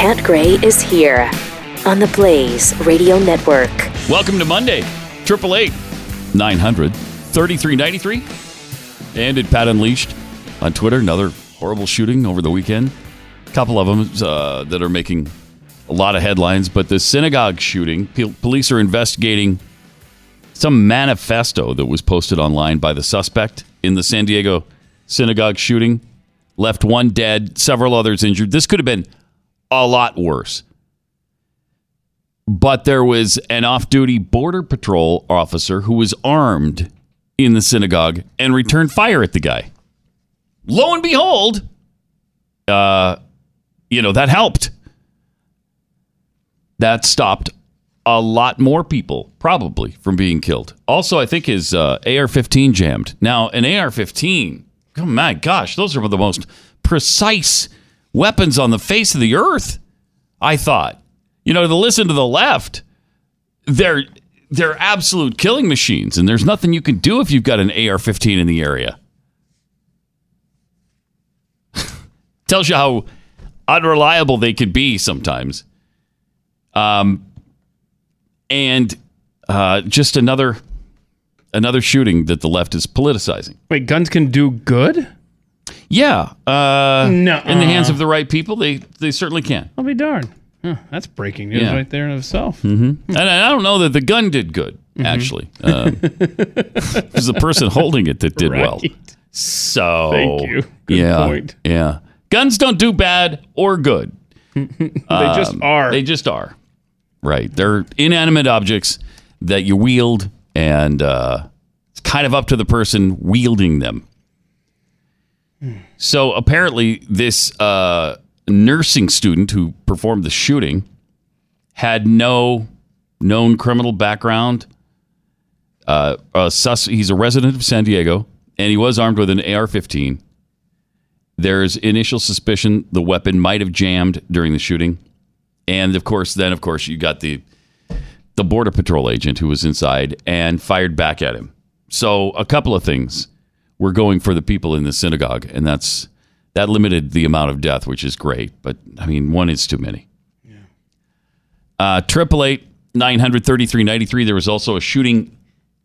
Pat Gray is here on the Blaze Radio Network. Welcome to Monday, 888 900 3393. And at Pat Unleashed on Twitter, another horrible shooting over the weekend. A couple of them uh, that are making a lot of headlines, but the synagogue shooting, police are investigating some manifesto that was posted online by the suspect in the San Diego synagogue shooting. Left one dead, several others injured. This could have been a lot worse. But there was an off duty Border Patrol officer who was armed in the synagogue and returned fire at the guy. Lo and behold, uh, you know, that helped. That stopped a lot more people, probably, from being killed. Also, I think his uh, AR 15 jammed. Now, an AR 15, oh my gosh, those are the most precise weapons on the face of the earth, I thought. You know, to listen to the left, they're they're absolute killing machines, and there's nothing you can do if you've got an AR-15 in the area. Tells you how unreliable they could be sometimes. Um, and uh, just another another shooting that the left is politicizing. Wait, guns can do good? Yeah, uh, Nuh-uh. in the hands of the right people, they they certainly can. I'll be darned. Huh, that's breaking news Yeah. right there in itself. And I don't know that the gun did good, actually. Um, it was the person holding it that did well. Right. So Thank you. Good yeah, point. Yeah, guns don't do bad or good. They just are. Um, They just are. Right. They're inanimate objects that you wield, and uh, it's kind of up to the person wielding them. So apparently, this uh, nursing student who performed the shooting had no known criminal background. Uh, a sus- he's a resident of San Diego, and he was armed with an AR-15. There's initial suspicion the weapon might have jammed during the shooting, and of course, then of course you got the the border patrol agent who was inside and fired back at him. So a couple of things were going for the people in the synagogue, and that's that limited the amount of death, which is great. But I mean, one is too many. Uh, Triple eight nine hundred thirty three ninety three. There was also a shooting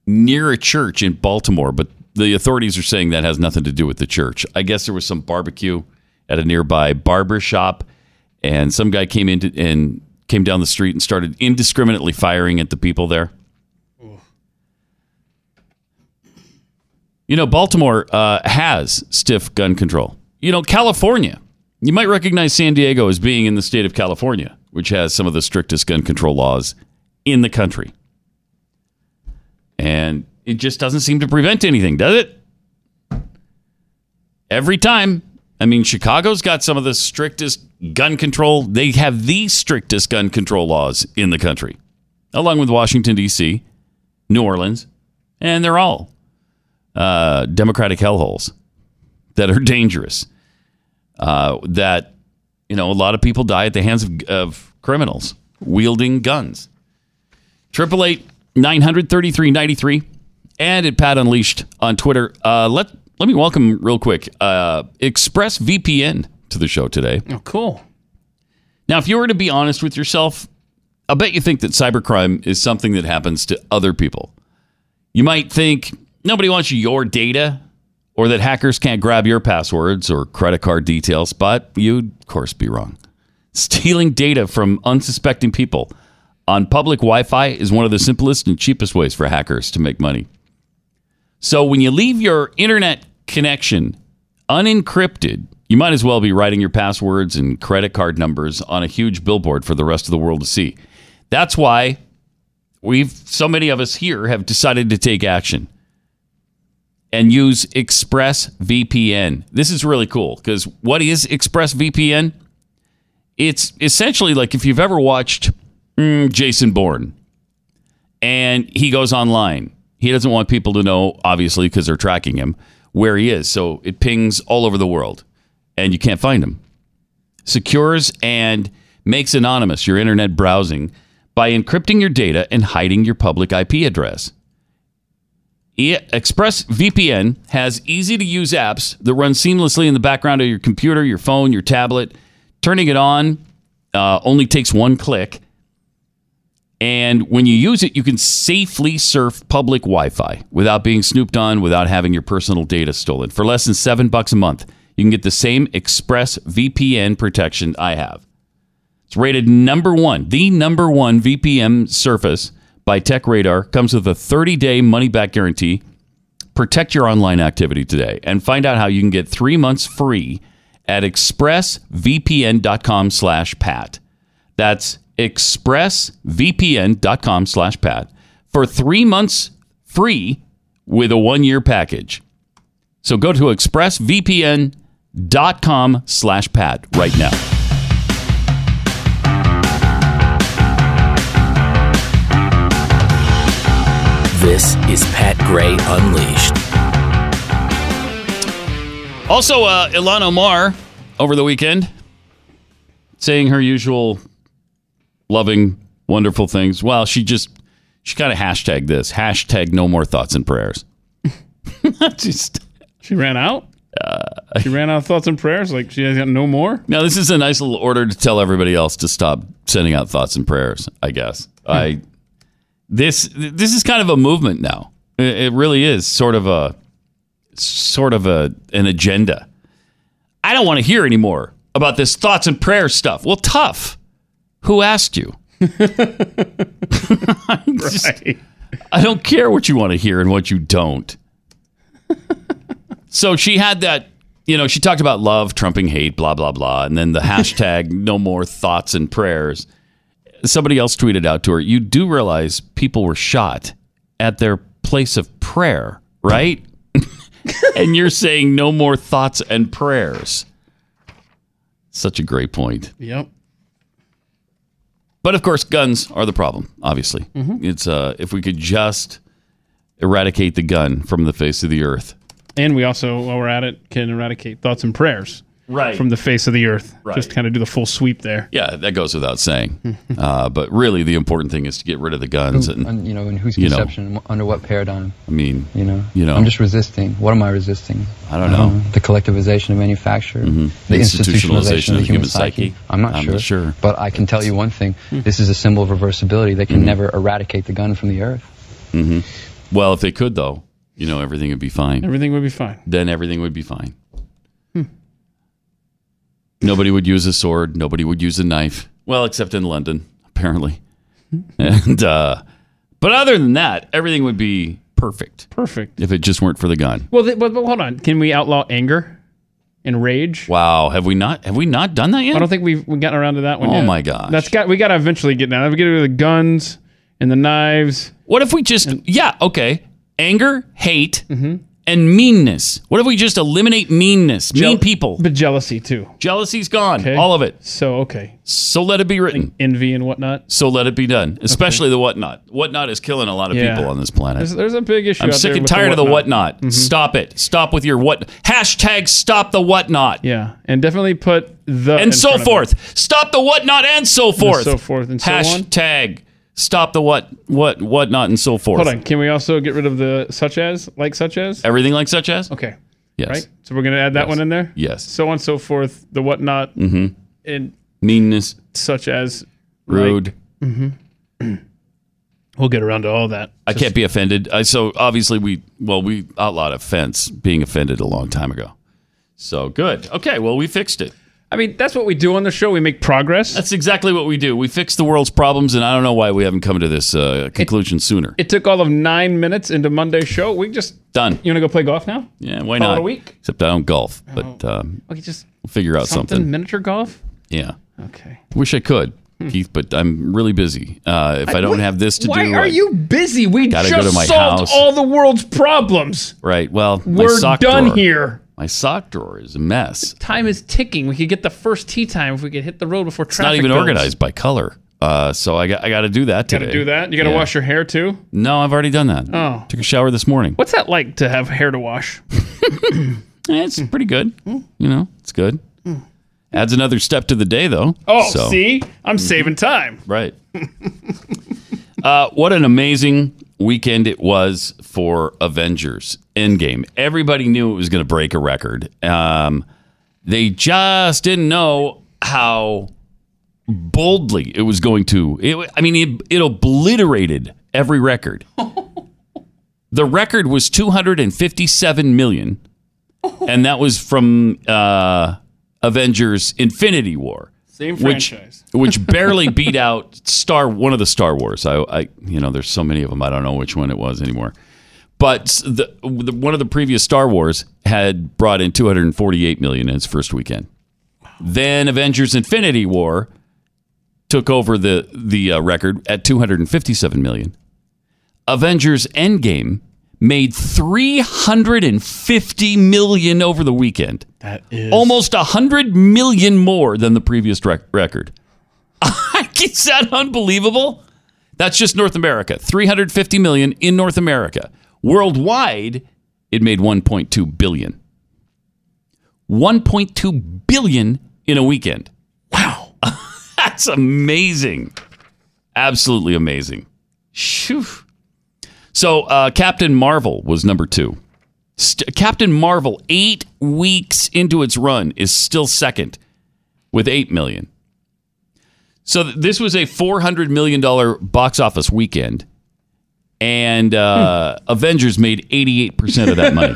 near a church in Baltimore, but the authorities are saying that has nothing to do with the church. I guess there was some barbecue at a nearby barber shop, and some guy came in to, and came down the street and started indiscriminately firing at the people there. You know, Baltimore uh, has stiff gun control. You know, California. You might recognize San Diego as being in the state of California, which has some of the strictest gun control laws in the country. And it just doesn't seem to prevent anything, does it? Every time. I mean, Chicago's got some of the strictest gun control. They have the strictest gun control laws in the country, along with Washington, D.C., New Orleans, and they're all uh, Democratic hellholes that are dangerous. Uh, that, you know, a lot of people die at the hands of, of criminals wielding guns. Triple eight nine hundred thirty three ninety three, and at Pat Unleashed on Twitter. Uh, let let me welcome real quick uh, ExpressVPN to the show today. oh, cool. Now, if you were to be honest with yourself, I bet you think that cybercrime is something that happens to other people. You might think nobody wants your data or that hackers can't grab your passwords or credit card details, but you'd, of course, be wrong. Stealing data from unsuspecting people on public Wi Fi is one of the simplest and cheapest ways for hackers to make money. So when you leave your internet connection unencrypted, you might as well be writing your passwords and credit card numbers on a huge billboard for the rest of the world to see. That's why we've so many of us here have decided to take action and use ExpressVPN. This is really cool because what is ExpressVPN? It's essentially like if you've ever watched mm, Jason Bourne and he goes online. He doesn't want people to know, obviously, because they're tracking him, where he is. So it pings all over the world and you can't find him. Secures and makes anonymous your internet browsing by encrypting your data and hiding your public IP address. ExpressVPN has easy to use apps that run seamlessly in the background of your computer, your phone, your tablet. Turning it on Uh, only takes one click. And when you use it, you can safely surf public Wi Fi without being snooped on, without having your personal data stolen. For less than seven bucks a month, you can get the same Express VPN protection I have. It's rated number one, the number one VPN surface by Tech Radar. Comes with a 30 day money back guarantee. Protect your online activity today and find out how you can get three months free at expressvpn.com slash pat. That's expressvpn.com slash pat for three months free with a one year package. So go to expressvpn.com slash pat right now. This is Pat Gray Unleashed. Also, uh, Ilhan Omar over the weekend saying her usual loving, wonderful things. Well, she just she kind of hashtag this hashtag no more thoughts and prayers. just She ran out. Uh, she ran out of thoughts and prayers. Like she has got no more. now this is a nice little order to tell everybody else to stop sending out thoughts and prayers. I guess I this this is kind of a movement now. It, really is sort of a sort of a an agenda. I don't want to hear anymore about this thoughts and prayers stuff. Well, tough. Who asked you? Just- Right. I don't care what you want to hear and what you don't. so she had that, you know, she talked about love trumping hate, blah, blah, blah. And then the hashtag no more thoughts and prayers. Somebody else tweeted out to her, you do realize people were shot at their place of prayer, right? and you're saying no more thoughts and prayers. Such a great point. Yep. But of course, guns are the problem. Obviously, it's uh, if we could just eradicate the gun from the face of the earth. And we also, while we're at it, can eradicate thoughts and prayers Right. from the face of the earth. Right. Just kind of do the full sweep there. yeah, that goes without saying. uh, but really, the important thing is to get rid of the guns. And and, you know, in whose you know. conception, under what paradigm, I mean, you know? You know. I'm just resisting. What am I resisting? I don't know. the collectivization of manufacture, Mhm. the institutionalization of the human, psyche. I'm not I'm sure. not sure. But I can tell you one thing. This is a symbol of reversibility. They can Mm-hmm. never eradicate the gun from the earth. well, if they could, though, you know, everything would be fine. Everything would be fine. Then everything would be fine. Nobody would use a sword. Nobody would use a knife. Well, except in London, apparently. and uh, but other than that, everything would be perfect Perfect. if it just weren't for the gun. Well, th- but, but hold on. Can we outlaw anger and rage? Wow, have we not have we not done that yet? I don't think we've, we've gotten around to that one Oh yet. my gosh. That's got we got to eventually get down. We get rid of the guns and the knives. What if we just yeah okay anger, hate, Mm-hmm. And meanness? What if we just eliminate meanness, mean people? But jealousy too. Jealousy's gone, Okay. all of it. So okay, So let it be written. envy and whatnot. So let it be done. Especially the whatnot. Whatnot is killing a lot of Yeah. people on this planet. There's, there's a big issue. I'm sick and tired of the whatnot. Mm-hmm. Stop it. Stop with your what hashtag stop the whatnot. Yeah, and definitely put the And so front of it. forth. Stop the whatnot and so forth. And so forth and so on. Hashtag stop the what what whatnot and so forth. Hold on. Can we also get rid of the such as, like such as? Everything like such as? Okay. Yes. Right. So we're gonna add that Yes. one in there. Yes. So on so forth. The whatnot. Mm-hmm. And Meanness, such as. rude. We'll get around to all that. I can't be offended. I, so obviously we well we outlawed offense being offended a long time ago. So good. Okay, well we fixed it. I mean, that's what we do on the show. We make progress. That's exactly what we do. We fix the world's problems, and I don't know why we haven't come to this uh, conclusion sooner. it took all of nine minutes into Monday's show. We just. Done. You want to go play golf now? Yeah, why Call it not? a week? Except I don't golf, but um, Okay, just we'll figure out something. something. Miniature golf. Yeah, Okay. wish I could, Keith, but I'm really busy. Uh, if I, don't What- have this to Why do, why are I- you busy? We Gotta just go to my solved house. all the world's problems. right? Well, We're done drawer- here. My sock drawer is a mess. Time is ticking. We could get the first tee time if we could hit the road before It's traffic. not even goes. organized by color. Uh, so I got I got to do that today. Got to do that. You got to Yeah. wash your hair too. No, I've already done that. Oh. took a shower this morning. What's that like to have hair to wash? Eh, it's pretty good. You know, it's good. Adds another step to the day, though. Oh, So- see, I'm saving time. Right. uh, what an amazing weekend it was for Avengers Endgame. Everybody knew it was going to break a record. Um, they just didn't know how boldly it was going to. It, I mean, it, it obliterated every record. the record was 257 million, and that was from uh, Avengers: Infinity War. Same Which, franchise. which barely beat out Star one of the Star Wars. I, I, you know, there's so many of them. I don't know which one it was anymore. But the, the one of the previous Star Wars had brought in 248 million in its first weekend. Then Avengers: Infinity War took over the the uh, record at 257 million. Avengers: Endgame made 350 million over the weekend That is almost a hundred million more than the previous rec- record. Is that unbelievable? That's just North America. 350 million in North America. Worldwide, it made 1.2 billion. 1.2 billion in a weekend. Wow. That's amazing. Absolutely amazing. Shoo. So, uh, Captain Marvel was number two. St- Captain Marvel, eight weeks into its run, is still second with eight million. So th- this was a four hundred million dollar box office weekend, and uh, Avengers made eighty eight percent of that money.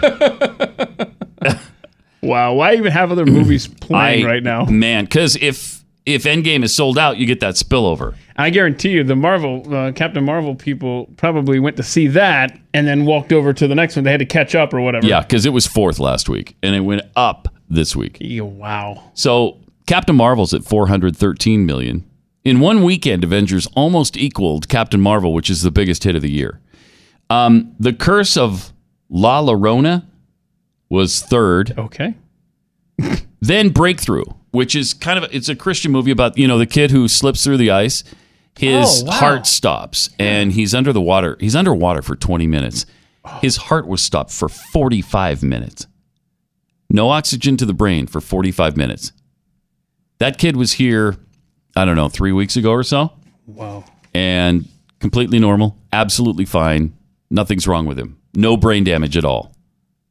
wow. Why even have other movies playing I- right now? man, because if if Endgame is sold out, you get that spillover. I guarantee you, the Marvel uh, Captain Marvel people probably went to see that and then walked over to the next one. They had to catch up or whatever. Yeah, because it was fourth last week, and it went up this week. Yeah, wow. So Captain Marvel's at 413 million. In one weekend, Avengers almost equaled Captain Marvel, which is the biggest hit of the year. Um, the Curse of La Llorona was third. Okay. Then Breakthrough, which is kind of it's a Christian movie about you know the kid who slips through the ice. His Oh, wow. heart stops and he's under the water. He's underwater for 20 minutes. His heart was stopped for 45 minutes. No oxygen to the brain for 45 minutes. That kid was here, I don't know, three weeks ago or so, Wow. and completely normal, absolutely fine. Nothing's wrong with him. No brain damage at all.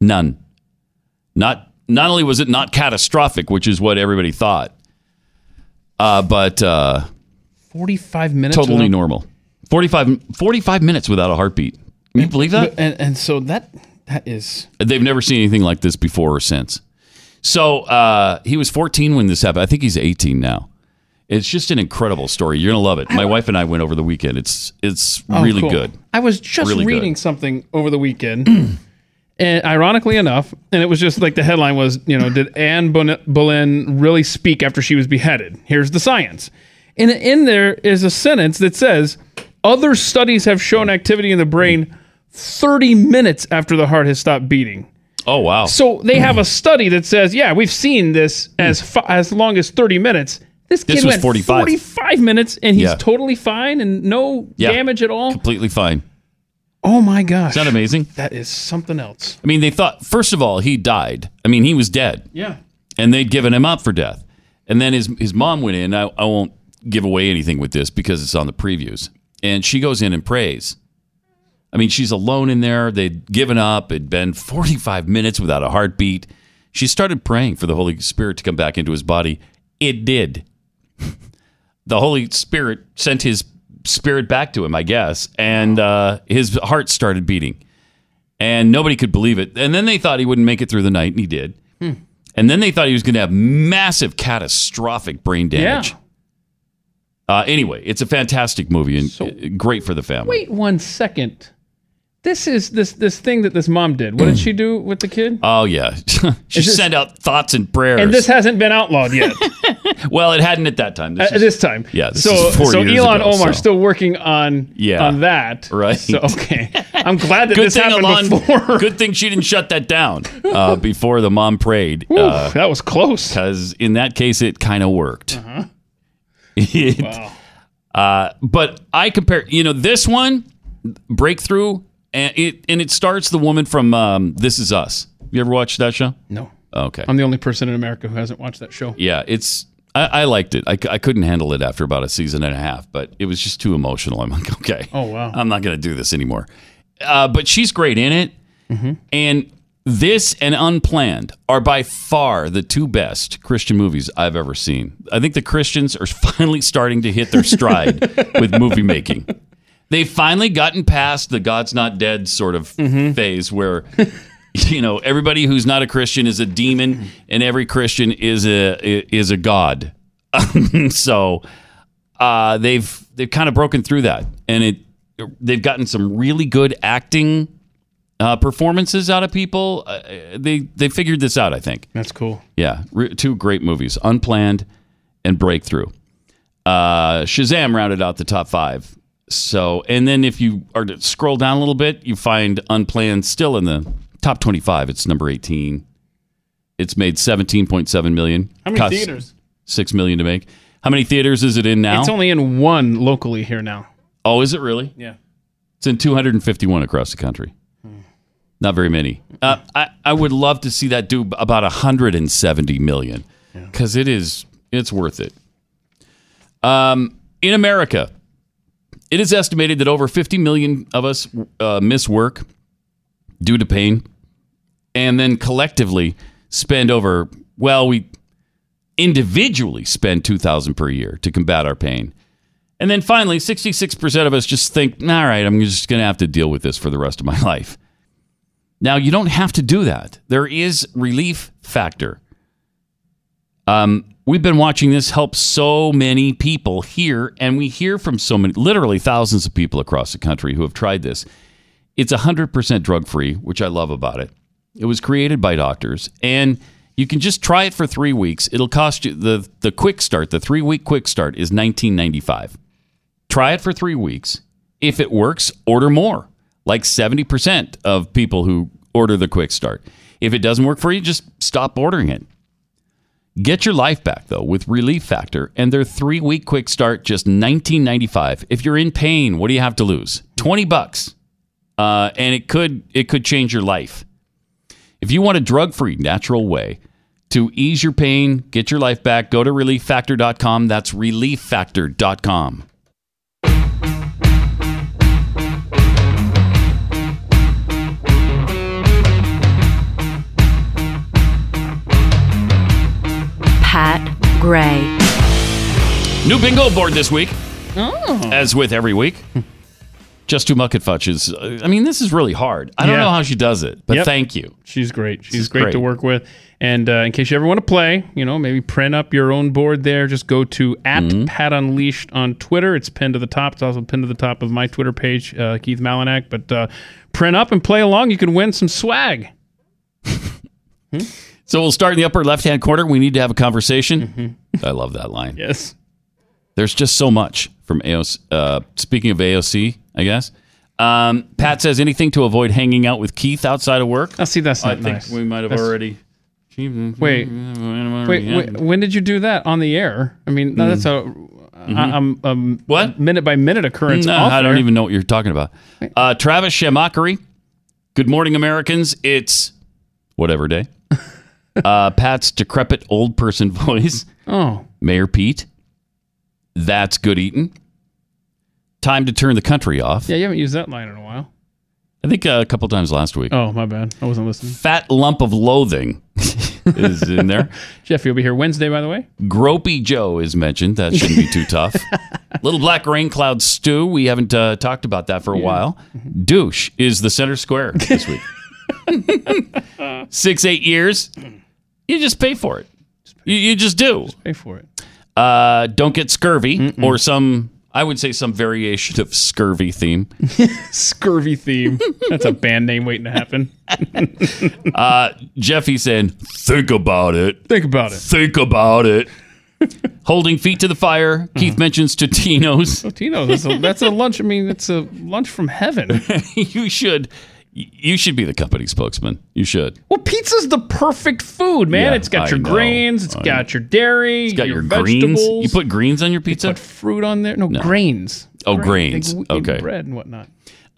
None. Not not only was it not catastrophic, which is what everybody thought, uh, but uh, 45 minutes. totally without- normal. 45, 45 minutes without a heartbeat. Can you believe that? And, and so that that is They've never seen anything like this before or since. So uh, he was 14 when this happened. I think he's 18 now. It's just an incredible story. You're gonna love it. My wife and I went over the weekend. It's it's Oh, really cool. good. I was just Really good. reading something over the weekend, and ironically enough, and it was just like the headline was, you know, did Anne Boleyn really speak after she was beheaded? Here's the science, and in there is a sentence that says, other studies have shown activity in the brain 30 minutes after the heart has stopped beating. Oh wow! So they have a study that says, yeah, we've seen this as hmm. fa- as long as 30 minutes. This kid This was went 45. 45 minutes and he's Yeah. totally fine and no Yeah. damage at all. completely fine. Oh my gosh. Is that amazing? That is something else. I mean, they thought first of all he died. I mean, he was dead, Yeah. and they'd given him up for death. And then his his mom went in. I, I won't give away anything with this because it's on the previews. And she goes in and prays. I mean, she's alone in there. They'd given up. It'd been 45 minutes without a heartbeat. She started praying for the Holy Spirit to come back into his body. It did. the Holy Spirit sent his spirit back to him, I guess, and uh, his heart started beating. And nobody could believe it. And then they thought he wouldn't make it through the night, and he did. And then they thought he was going to have massive, catastrophic brain damage. Yeah. Uh, anyway, it's a fantastic movie and uh, great for the family. Wait one second. This is this this thing that this mom did. What did she do with the kid? Oh yeah, she this- sent out thoughts and prayers. And this hasn't been outlawed yet well, it hadn't at that time. This at is- this time. Yeah, this so so Ilhan ago, Omar so. still working on Yeah. on that. Right. So okay. I'm glad that good this thing happened Ilhan. before. Good thing she didn't shut that down uh, before the mom prayed. Ooh, Uh, that was close. because in that case it kind of worked. It- Wow. uh, but I compare, you know, this one breakthrough, and it and it starts the woman from um, This Is Us. You ever watched that show? No. Okay, I'm the only person in America who hasn't watched that show. yeah, it's. I, I liked it. I, c- I couldn't handle it after about a season and a half, but it was just too emotional. I'm like, okay, Oh, wow. I'm not going to do this anymore. Uh, but she's great in it, Mm-hmm. and This and Unplanned are by far the two best Christian movies I've ever seen. I think the Christians are finally starting to hit their stride with movie making. They've finally gotten past the God's not dead sort of phase where you know everybody who's not a Christian is a demon and every Christian is a is a god. so uh, they've they've kind of broken through that, and it they've gotten some really good acting uh, performances out of people. Uh, they they figured this out, I think. That's cool. Yeah, re- two great movies, Unplanned and Breakthrough. Uh, Shazam rounded out the top five. So, and then if you are to scroll down a little bit, you find Unplanned still in the top twenty-five. It's number eighteen. It's made seventeen point seven million. How many Cost theaters? Six million to make. How many theaters is it in now? It's only in one locally here now. oh, is it really? Yeah. It's in 251 across the country. Not very many. Uh, I, I would love to see that do about 170 million because it is it's worth it. Um, in America, it is estimated that over 50 million of us uh, miss work due to pain, and then collectively spend over well, we individually spend 2,000 per year to combat our pain. And then finally, 66% of us just think, all right, I'm just going to have to deal with this for the rest of my life. Now, you don't have to do that. There is relief factor. Um, we've been watching this help so many people here, and we hear from so many, literally thousands of people across the country who have tried this. It's 100% drug free, which I love about it. It was created by doctors, and you can just try it for three weeks. It'll cost you the the quick start. The three week quick start is 19.95. Try it for three weeks. If it works, order more. Like 70% of people who order the quick start. If it doesn't work for you, just stop ordering it. Get your life back though with Relief Factor and their three week quick start, just 19.95. If you're in pain, what do you have to lose? 20 bucks, uh, and it could it could change your life. If you want a drug free, natural way to ease your pain, get your life back, go to relieffactor.com. That's relieffactor.com. Pat Gray. New bingo board this week. As with every week. Just to Mucket Fudge is, uh, I mean, this is really hard. I don't Yeah. know how she does it, but Yep. thank you. She's great. She's great, great. to work with. And uh, in case you ever want to play, you know, maybe print up your own board there. Just go to at Mm-hmm. Pat Unleashed on Twitter. It's pinned to the top. It's also pinned to the top of my Twitter page, uh, Keith Malinak. But uh, print up and play along. You can win some swag. So we'll start in the upper left hand corner. We need to have a conversation. I love that line. Yes. There's just so much from AOC. Uh, speaking of AOC, I guess. Um, Pat says anything to avoid hanging out with Keith outside of work. I'll see. That's I not think nice. we might have That's- already. Wait. Wait, wait, when did you do that on the air? I mean, no, that's a, I- I'm um, Mm-hmm. What? minute by minute occurrence. No, I don't even know what you're talking about. Uh, Travis Shamakari. Good morning, Americans. It's whatever day. Uh, Pat's decrepit old person voice. Oh, Mayor Pete. That's good eating. Time to turn the country off. yeah, you haven't used that line in a while. I think uh, a couple times last week. Oh, my bad. I wasn't listening. Fat lump of loathing is in there. Jeff, you'll be here Wednesday, by the way. Gropey Joe is mentioned. That shouldn't be too tough. Little Black Rain Cloud Stew. We haven't uh, talked about that for a while. Douche is the center square this week. Six, eight years. You just pay for it. You, you just do. Pay for it. Uh, don't get scurvy or some, I would say, some variation of scurvy theme. Scurvy theme. That's a band name waiting to happen. Uh, Jeffy saying, think about it. Think about it. Think about it. Holding feet to the fire. Keith mentions Totino's. Totino's. that's a, that's a lunch. I mean, it's a lunch from heaven. you should you should be the company spokesman. You should. Well, pizza's the perfect food, man. Yeah, it's got I your know. grains, it's I got your dairy, It's got your, vegetables. greens. You put greens on your pizza? put fruit on there. No, grains. Oh, Grain- grains. like Okay. bread and whatnot.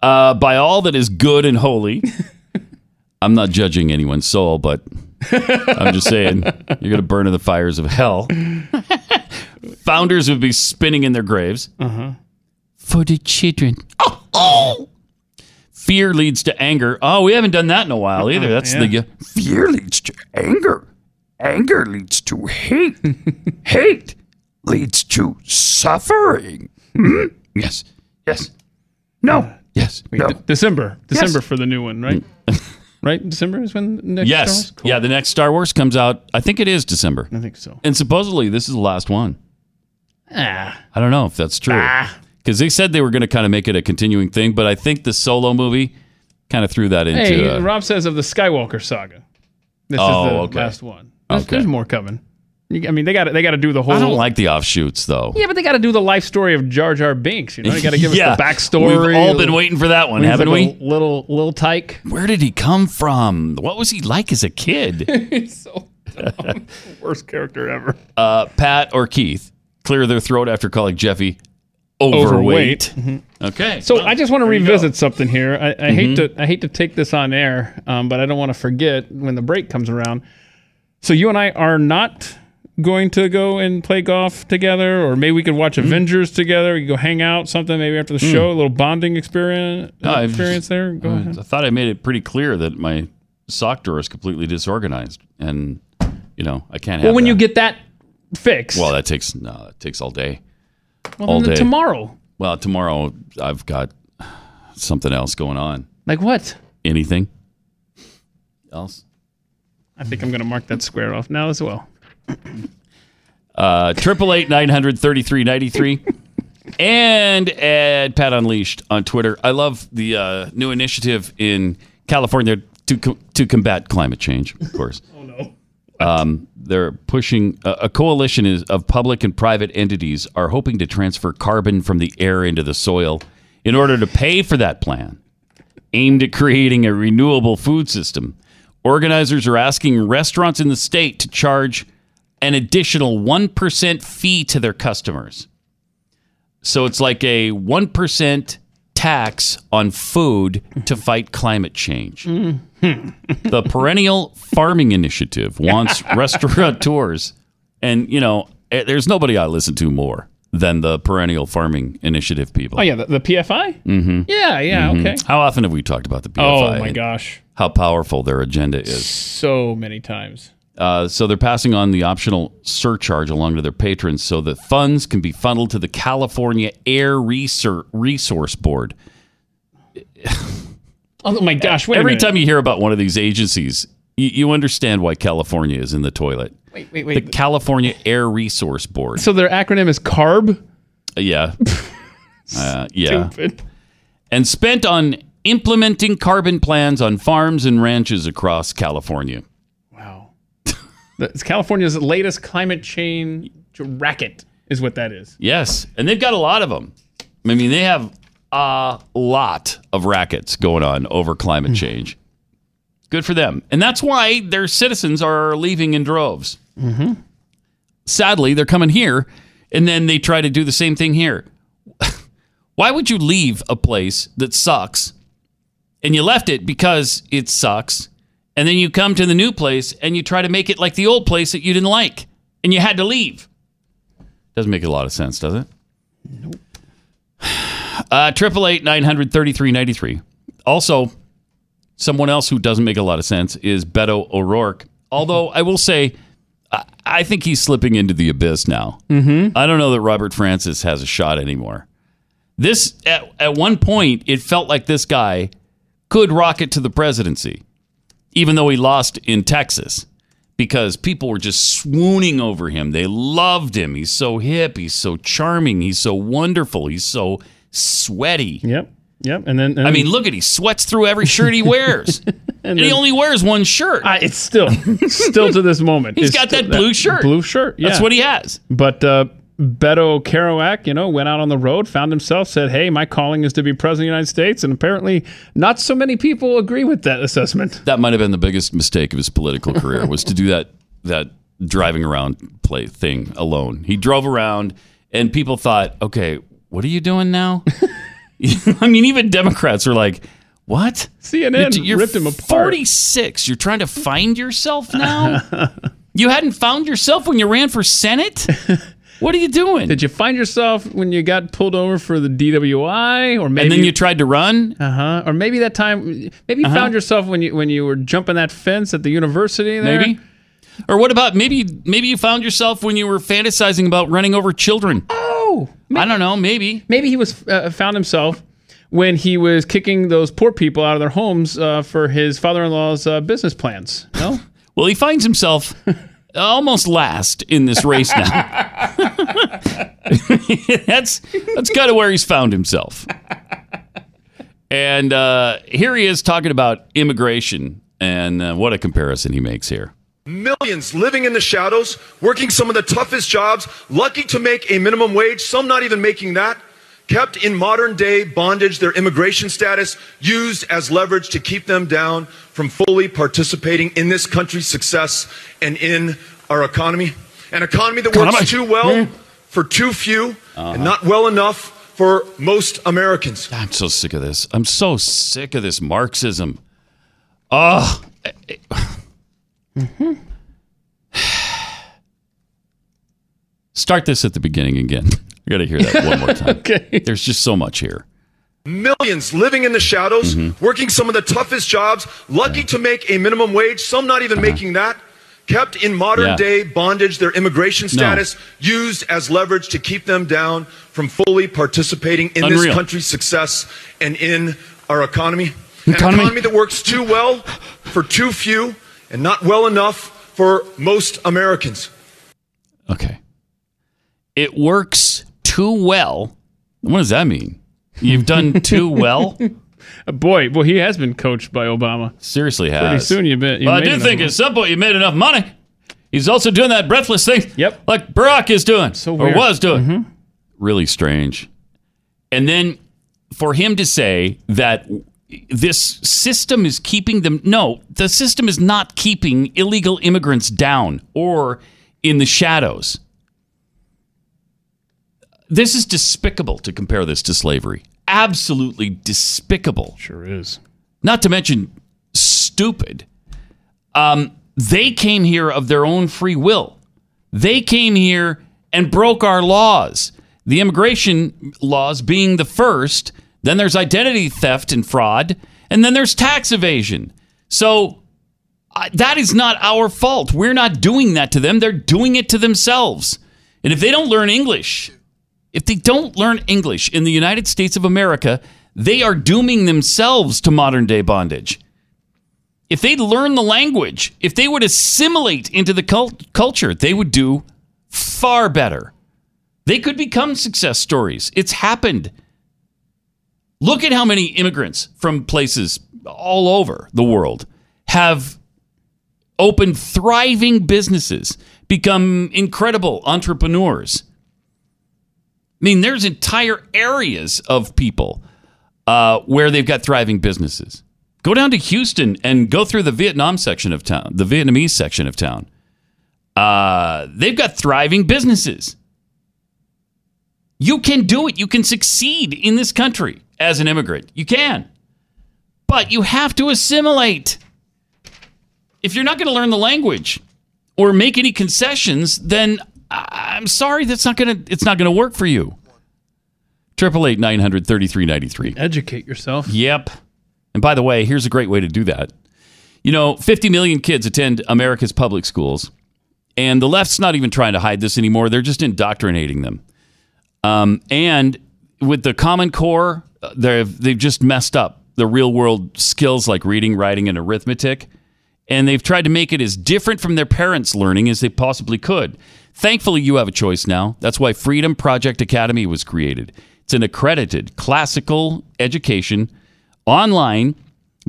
Uh, by all that is good and holy. I'm not judging anyone's soul, but I'm just saying you're going to burn in the fires of hell. Founders would be spinning in their graves. Uh-huh. For the children. Oh, oh. Fear leads to anger. Oh, we haven't done that in a while either. That's Yeah. the fear leads to anger. Anger leads to hate. hate leads to suffering. Hmm? Yes. Yes. No. Yes. No. De- December. December for the new one, right? right? December is when the next Star Yes. Wars? Cool. Yeah, the next Star Wars comes out. I think it is December. I think so. And supposedly this is the last one. Ah. I don't know if that's true. Because they said they were going to kind of make it a continuing thing, but I think the solo movie kind of threw that into. Hey, uh, Rob says of the Skywalker saga. This Oh, is the okay. last one. There's, Okay. there's more coming. I mean, they got they got to do the whole. I don't like the offshoots though. Yeah, but they got to do the life story of Jar Jar Binks. You know, they got to give Yeah. us the backstory. We've all been waiting for that one, haven't like we? little little tyke. Where did he come from? What was he like as a kid? He's so dumb. worst character ever. uh, Pat or Keith clear their throat after calling Jeffy overweight. Overweight. Mm-hmm. Okay. So I just want to revisit something here. I, I hate mm-hmm. to I hate to take this on air, um, but I don't want to forget when the break comes around. So you and I are not going to go and play golf together, or maybe we could watch mm-hmm. Avengers together. We could go hang out, something maybe after the mm. show, a little bonding experience No, experience there. Go ahead. I thought I made it pretty clear that my sock drawer is completely disorganized, and you know I can't have. Well, when that. you get that fixed, well, that takes no, it takes all day. Well, all then day. tomorrow, Well, tomorrow I've got something else going on. like what? Anything else? I think I'm going to mark that square off now as well. Uh, Triple eight nine hundred thirty three ninety three, and at Pat Unleashed on Twitter. I love the uh, new initiative in California to co- to combat climate change. Of course. Um, they're pushing a, a coalition is, of public and private entities are hoping to transfer carbon from the air into the soil in order to pay for that plan, aimed at creating a renewable food system. Organizers are asking restaurants in the state to charge an additional 1% fee to their customers. So it's like a 1% tax on food to fight climate change. the Perennial Farming Initiative wants restaurateurs, and you know, eh, there's nobody I listen to more than the Perennial Farming Initiative people. Oh yeah, the, the PFI. Mm-hmm. Yeah, yeah, okay. How often have we talked about the PFI? Oh my and gosh, How powerful their agenda is. so many times. Uh, so they're passing on the optional surcharge along to their patrons so that funds can be funneled to the California Air Resource Board. Oh my gosh! Wait Every time you hear about one of these agencies, you, you understand why California is in the toilet. Wait, wait, wait! The. California Air Resource Board. so their acronym is CARB. Yeah. Uh, yeah. Stupid. And spent on implementing carbon plans on farms and ranches across California. That's California's latest climate change racket is what that is. Yes. And they've got a lot of them. I mean, they have a lot of rackets going on over climate hmm. change. Good for them. And that's why their citizens are leaving in droves. Mm-hmm. Sadly, they're coming here and then they try to do the same thing here. why would you leave a place that sucks and you left it because it sucks and then you come to the new place and you try to make it like the old place that you didn't like and you had to leave? Doesn't make a lot of sense, does it? Uh, Triple eight nine hundred thirty three ninety three. Also, someone else who doesn't make a lot of sense is Beto O'Rourke. Although I will say, I, I think he's slipping into the abyss now. Mm-hmm. I don't know that Robert Francis has a shot anymore. This at, at one point, it felt like this guy could rocket to the presidency, even though he lost in Texas because people were just swooning over him. They loved him. He's so hip. He's so charming. He's so wonderful. He's so sweaty. Yep. Yep. And then and I mean, look at he sweats through every shirt he wears, and, he then- only wears one shirt. It's still still to this moment. He's It's got that blue shirt. Blue shirt. Yeah. That's what he has. But uh, Beto Kerouac, you know, went out on the road, found himself, said, "Hey, my calling is to be president of the United States," and apparently, not so many people agree with that assessment. That might have been the biggest mistake of his political career was to do that that driving around play thing alone. He drove around, and people thought, "Okay, what are you doing now?" I mean, even Democrats were like, "What?" CNN You're, you're ripped him apart. 46. You're trying to find yourself now? you hadn't found yourself when you ran for Senate? What are you doing? Did you find yourself when you got pulled over for the DWI, or maybe and then you tried to run? uh huh, or maybe that time, maybe you Uh-huh. found yourself when you when you were jumping that fence at the university there? Maybe. Or what about maybe maybe you found yourself when you were fantasizing about running over children? Oh, I don't know, maybe. maybe he was uh, found himself when he was kicking those poor people out of their homes uh, for his father-in-law's uh, business plans. No, Well, he finds himself almost last in this race now. that's that's kind of where he's found himself. And uh, here he is talking about immigration, and uh, what a comparison he makes here. Millions living in the shadows, working some of the toughest jobs, lucky to make a minimum wage, some not even making that, kept in modern day bondage, their immigration status used as leverage to keep them down from fully participating in this country's success and in our economy. An economy that works too well for too few and uh-huh. not well enough for most Americans. I'm so sick of this. I'm so sick of this Marxism. Oh, start this at the beginning again. I got to hear that one more time. okay. There's just so much here. Millions living in the shadows, mm-hmm. working some of the toughest jobs, lucky to make a minimum wage, some not even uh-huh. making that, kept in modern Yeah. day bondage, their immigration status used as leverage to keep them down from fully participating in Unreal. this country's success and in our economy. An Economy. economy that works too well for too few and not well enough for most Americans. Okay. It works too well. What does that mean? You've done too well? Boy, well, he has been coached by Obama. Seriously, has. Pretty soon you bet. You Well, I do think money. at some point you made enough money. He's also doing that breathless thing. Yep. Like Barack is doing. So or weird. Mm-hmm. was doing. Really strange. And then for him to say that this system is keeping them no, the system is not keeping illegal immigrants down or in the shadows. This is despicable to compare this to slavery. Absolutely despicable Sure is. not to mention stupid. Um, they came here of their own free will. They came here and broke our laws. The immigration laws being the first, then there's identity theft and fraud, and then there's tax evasion. So uh, that is not our fault. We're not doing that to them. They're doing it to themselves. And if they don't learn English, if they don't learn English in the United States of America, they are dooming themselves to modern day bondage. If they'd learn the language, if they would assimilate into the cult- culture, they would do far better. They could become success stories. It's happened. Look at how many immigrants from places all over the world have opened thriving businesses, become incredible entrepreneurs. I mean, there's entire areas of people uh, where they've got thriving businesses. Go down to Houston and go through the Vietnam section of town, the Vietnamese section of town. Uh, they've got thriving businesses. You can do it. You can succeed in this country as an immigrant. You can. But you have to assimilate. If you're not going to learn the language or make any concessions, then I- I'm sorry that's not going to it's not to work for you. Triple eight nine hundred thirty three ninety three. Educate yourself. Yep. And by the way, here's a great way to do that. You know, 50 million kids attend America's public schools, and the left's not even trying to hide this anymore. They're just indoctrinating them. Um, and with the Common Core, they've they've just messed up the real world skills like reading, writing, and arithmetic. And they've tried to make it as different from their parents' learning as they possibly could. Thankfully, you have a choice now. That's why Freedom Project Academy was created. It's an accredited classical education online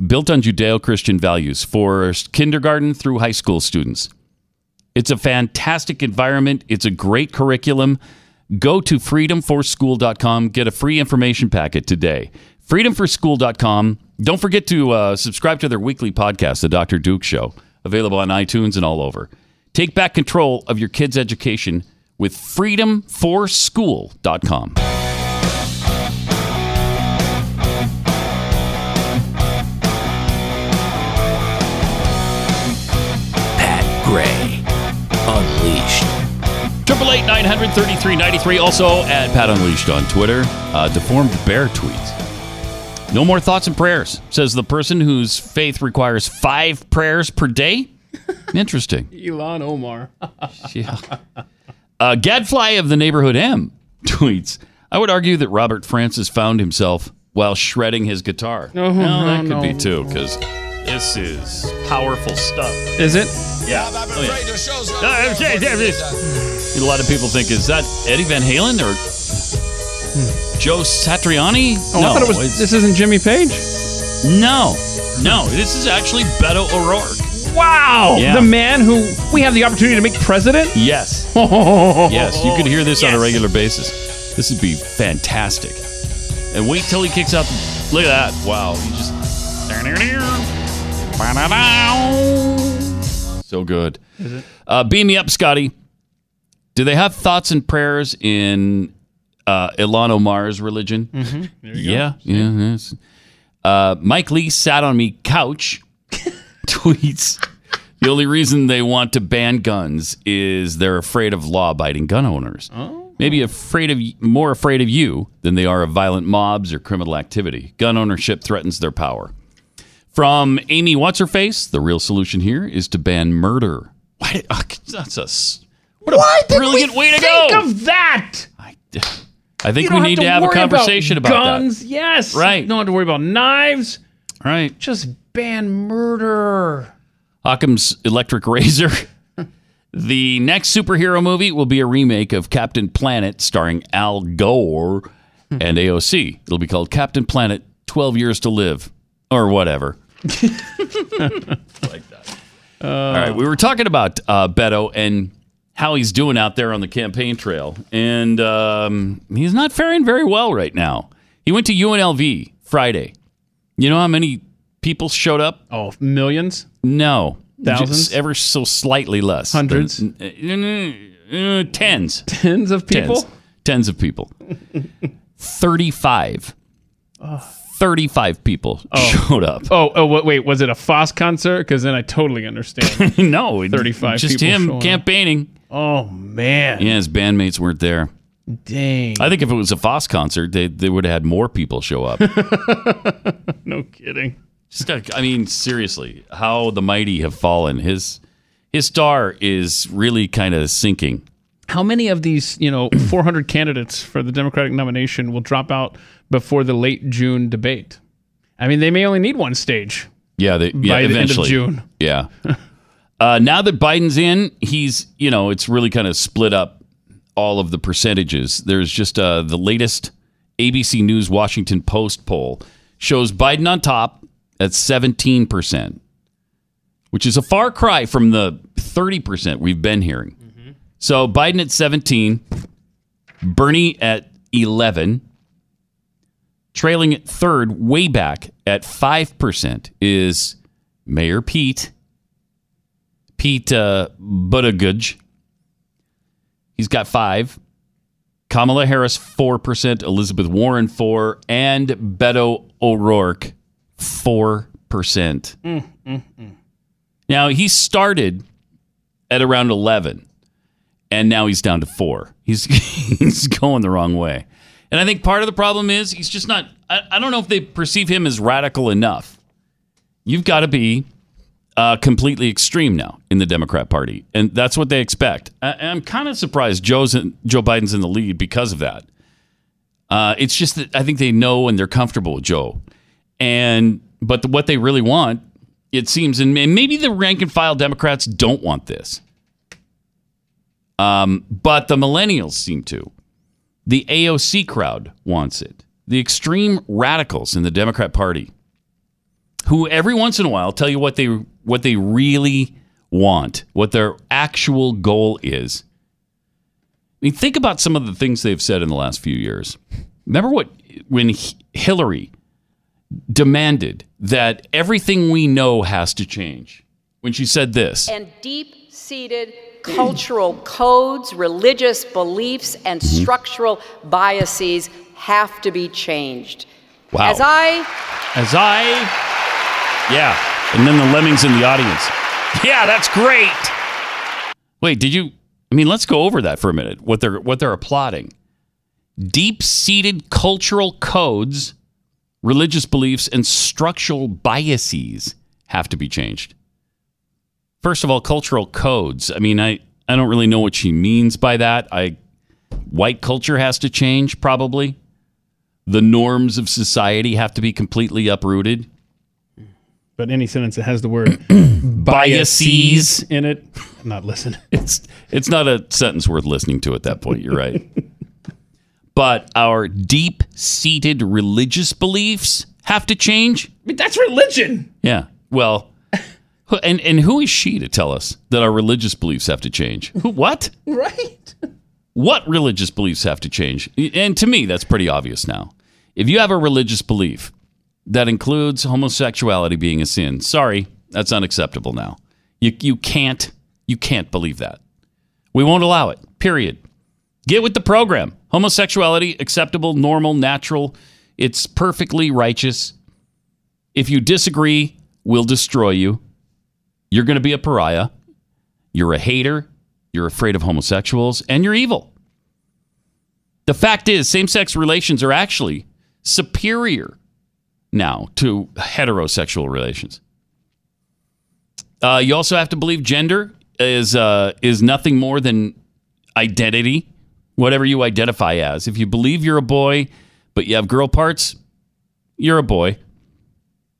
built on Judeo Christian values for kindergarten through high school students. It's a fantastic environment, it's a great curriculum. Go to freedomforschool.com, get a free information packet today. Freedomforschool.com. Don't forget to uh, subscribe to their weekly podcast, The Dr. Duke Show, available on iTunes and all over. Take back control of your kids' education with freedomforschool.com. Pat Gray Unleashed. Triple eight nine hundred 800-3393. Also at Pat Unleashed on Twitter. Uh, Deformed Bear tweets. No more thoughts and prayers, says the person whose faith requires five prayers per day. Interesting. Ilhan Omar. Yeah. Uh, Gadfly of the Neighborhood M tweets I would argue that Robert Francis found himself while shredding his guitar. No, well, that no, could be too, because this is powerful stuff. Is it? Yeah. Oh, yeah. Uh, okay, there it is. A lot of people think, is that Eddie Van Halen or Joe Satriani? Oh, no, I thought it was. it's- This isn't Jimmy Page. no, no. This is actually Beto O'Rourke. Wow, Yeah. the man who we have the opportunity to make president. Yes. Yes, you could hear this on a regular basis. This would be fantastic. And wait till he kicks out. The, look at that! Wow, he just. So good. Is it? Uh, beam me up, Scotty. Do they have thoughts and prayers in uh, Ilhan Omar's religion? Mm-hmm. There you Yeah, yeah. Yes. Uh, Mike Lee sat on me couch. tweets. The only reason they want to ban guns is they're afraid of law-abiding gun owners. Oh. Maybe afraid of more afraid of you than they are of violent mobs or criminal activity. Gun ownership threatens their power. From Amy What's Her Face, the real solution here is to ban murder. Why? Did, oh, that's a s- what a brilliant way to Think go. of that. I, I think we need to have a conversation about, guns. Yes, Right. You don't have to worry about knives. that. Right. Just ban murder. Occam's Electric Razor. the next superhero movie will be a remake of Captain Planet starring Al Gore and AOC. It'll be called Captain Planet 12 Years to Live or whatever. like that. All right, we were talking about uh, Beto and how he's doing out there on the campaign trail, and um, he's not faring very well right now. He went to UNLV Friday. You know how many people showed up? Oh, millions, No. Thousands? Just ever so slightly less. Hundreds? Uh, uh, uh, tens. tens of people. Tens. Tens of people. 35. 35 people showed up. Oh, oh, wait, was it a Foss concert? Because then I totally understand. no. 35 Just people him showing up. campaigning. oh man, Yeah, his bandmates weren't there. dang, I think if it was a Foss concert, they, they would have had more people show up. no kidding. Just, uh, I mean, seriously, how the mighty have fallen. His his star is really kind of sinking. How many of these, you know, 400 candidates for the Democratic nomination will drop out before the late June debate? I mean, they may only need one stage Yeah, they, yeah, by the end of eventually. June. Yeah. uh, now that Biden's in, he's, you know, it's really kind of split up all of the percentages. There's just uh, the latest ABC News Washington Post poll shows Biden on top at 17%, which is a far cry from the 30% we've been hearing. So Biden at 17, Bernie at 11, trailing at third, way back at 5%, is Mayor Pete, Pete uh, Buttigieg. He's got five. Kamala Harris, 4%. Elizabeth Warren, 4 And Beto O'Rourke, 4%. Now, he started at around 11 and now he's down to four. He's he's going the wrong way, and I think part of the problem is he's just not. I, I don't know if they perceive him as radical enough. You've got to be uh, completely extreme now in the Democrat Party, and that's what they expect. I, I'm kind of surprised Joe's in, Joe Biden's in the lead because of that. Uh, it's just that I think they know and they're comfortable with Joe, and but what they really want, it seems, and maybe the rank and file Democrats don't want this. Um, but the millennials seem to. The AOC crowd wants it. The extreme radicals in the Democrat Party, who every once in a while tell you what they what they really want, what their actual goal is. I mean, think about some of the things they've said in the last few years. Remember what when Hillary demanded that everything we know has to change. When she said this, and deep seated cultural codes, religious beliefs, and Mm-hmm. structural biases have to be changed. Wow. As I As I, yeah, and then the lemmings in the audience. Yeah, that's great. Wait, did you? I mean, let's go over that for a minute. What they're what they're applauding. Deep-seated cultural codes, religious beliefs, and structural biases have to be changed. First of all, cultural codes. I mean, I, I don't really know what she means by that. I white culture has to change, probably. The norms of society have to be completely uprooted. But any sentence that has the word Biases. in it, I'm not listening. It's it's not a sentence worth listening to at that point. You're right. but our deep-seated religious beliefs have to change. But that's religion. Yeah. Well, and and who is she to tell us that our religious beliefs have to change? Who? What? Right. What religious beliefs have to change? And to me, that's pretty obvious now. If you have a religious belief that includes homosexuality being a sin, sorry, that's unacceptable now. You you can't you can't believe that. We won't allow it. Period. Get with the program. Homosexuality acceptable, normal, natural. It's perfectly righteous. If you disagree, we'll destroy you. You're going to be a pariah. You're a hater. You're afraid of homosexuals, and you're evil. The fact is, same sex relations are actually superior now to heterosexual relations. Uh, you also have to believe gender is uh, is nothing more than identity, whatever you identify as. If you believe you're a boy, but you have girl parts, you're a boy.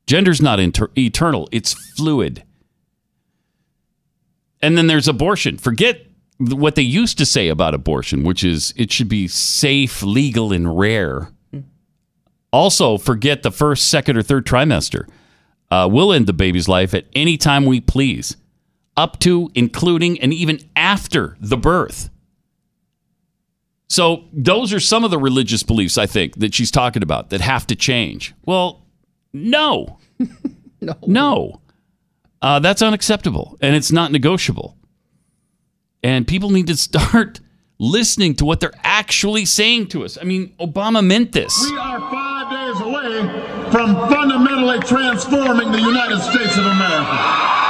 Gender's not inter- eternal; it's fluid. And then there's abortion. Forget what they used to say about abortion, which is it should be safe, legal, and rare. Also, forget the first, second, or third trimester. Uh, we'll end the baby's life at any time we please, up to, including, and even after the birth. So, those are some of the religious beliefs I think that she's talking about that have to change. Well, no. no. No. Uh, that's unacceptable and it's not negotiable. And people need to start listening to what they're actually saying to us. I mean, Obama meant this. We are five days away from fundamentally transforming the United States of America.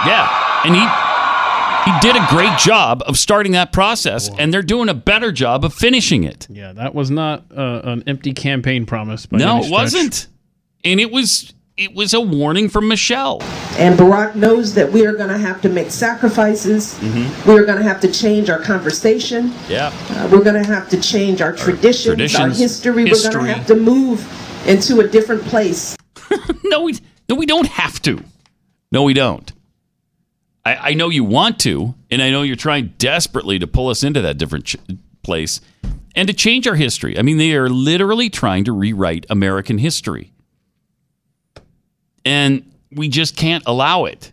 Yeah. And he he did a great job of starting that process and they're doing a better job of finishing it. Yeah, that was not uh, an empty campaign promise. By No, any it wasn't. And it was it was a warning from Michelle. And Barack knows that we are going to have to make sacrifices. Mm-hmm. We are going to have to change our conversation. Yeah. Uh, we're going to have to change our traditions, our traditions, history. We're going to have to move into a different place. no, we no, we don't have to. No, we don't. I, I know you want to, and I know you're trying desperately to pull us into that different ch- place and to change our history. I mean, they are literally trying to rewrite American history, and we just can't allow it.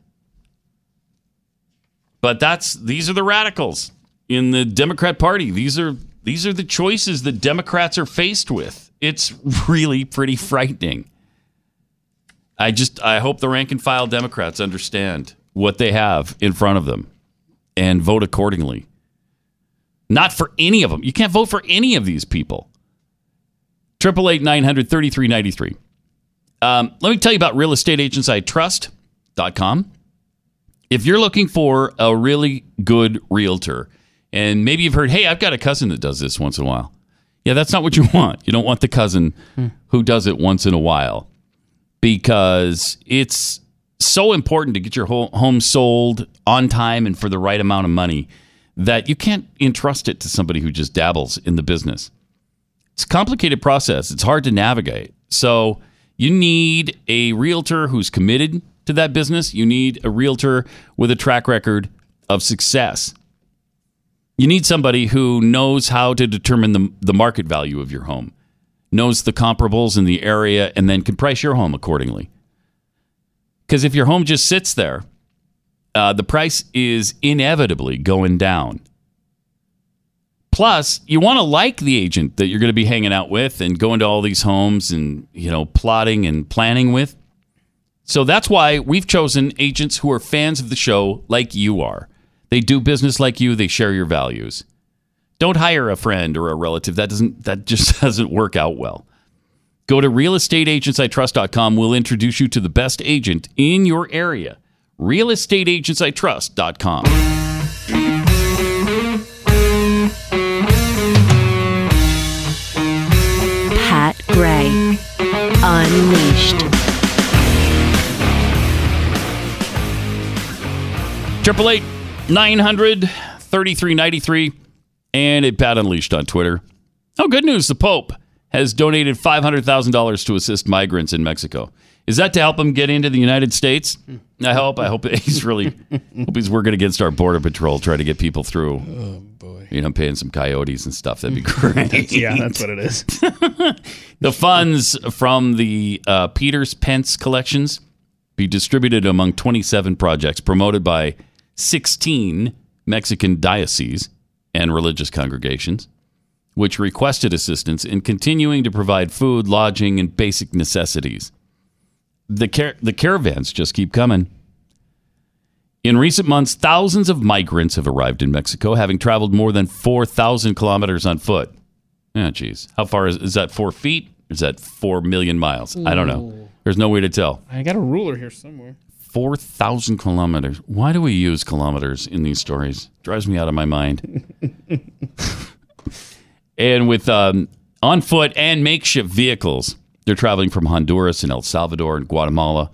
But that's these are the radicals in the Democrat Party. These are these are the choices that Democrats are faced with. It's really pretty frightening. I just I hope the rank and file Democrats understand what they have in front of them and vote accordingly. Not for any of them. You can't vote for any of these people. Triple eight nine hundred thirty three ninety three. Um, let me tell you about realestateagentsitrust.com. If you're looking for a really good realtor, and maybe you've heard, hey, I've got a cousin that does this once in a while. Yeah, that's not what you want. You don't want the cousin who does it once in a while because it's so important to get your home sold on time and for the right amount of money that you can't entrust it to somebody who just dabbles in the business. It's a complicated process. It's hard to navigate. So you need a realtor who's committed to that business. You need a realtor with a track record of success. You need somebody who knows how to determine the, the market value of your home, knows the comparables in the area, and then can price your home accordingly. Because if your home just sits there, uh, the price is inevitably going down. Plus, you want to like the agent that you're going to be hanging out with and going to all these homes and, you know, plotting and planning with. So that's why we've chosen agents who are fans of the show like you are. They do business like you, they share your values. Don't hire a friend or a relative. That doesn't that just doesn't work out well. Go to realestateagentsitrust.com. We'll introduce you to the best agent in your area. realestateagentsitrust.com. Pat Gray Unleashed. Triple eight nine hundred thirty three ninety three and at Pat Unleashed on Twitter. Oh, good news! The Pope has donated five hundred thousand dollars to assist migrants in Mexico. Is that to help them get into the United States? I hope. I hope he's really hope he's working against our border patrol, trying to get people through. Oh boy! You know, paying some coyotes and stuff. That'd be great. yeah, that's what it is. The funds from the uh, Peters Pence collections be distributed among 27 projects promoted by 16 Mexican dioceses and religious congregations, which requested assistance in continuing to provide food, lodging, and basic necessities. The, car- the caravans just keep coming. In recent months, thousands of migrants have arrived in Mexico, having traveled more than 4,000 kilometers on foot. Oh, geez. How far is, is that? Four feet? Is that four million miles? I don't know. There's no way to tell. I got a ruler here somewhere. 4,000 kilometers. Why do we use kilometers in these stories? Drives me out of my mind. and with um, on foot and makeshift vehicles, they're traveling from Honduras and El Salvador and Guatemala.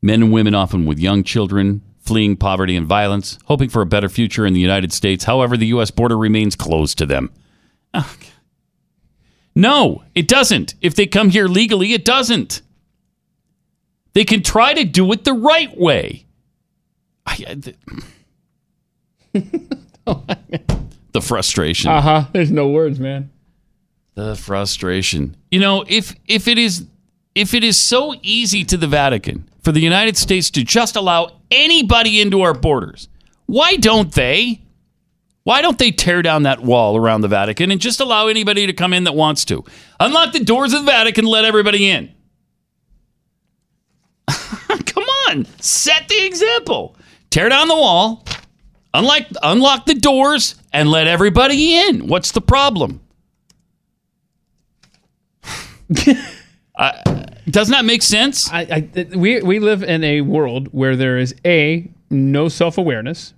Men and women, often with young children, fleeing poverty and violence, hoping for a better future in the United States. However, the U.S. border remains closed to them. Oh, No, it doesn't. If they come here legally, it doesn't. They can try to do it the right way. I, I- the, the frustration. Uh huh. There's no words, man. The frustration. You know, if if it is if it is so easy to the Vatican for the United States to just allow anybody into our borders, why don't they? Why don't they tear down that wall around the Vatican and just allow anybody to come in that wants to? Unlock the doors of the Vatican, let everybody in. come on, set the example. Tear down the wall, unlock unlock the doors, and let everybody in. What's the problem? Uh, doesn't that make sense? I, I we we live in a world where there is a no self awareness,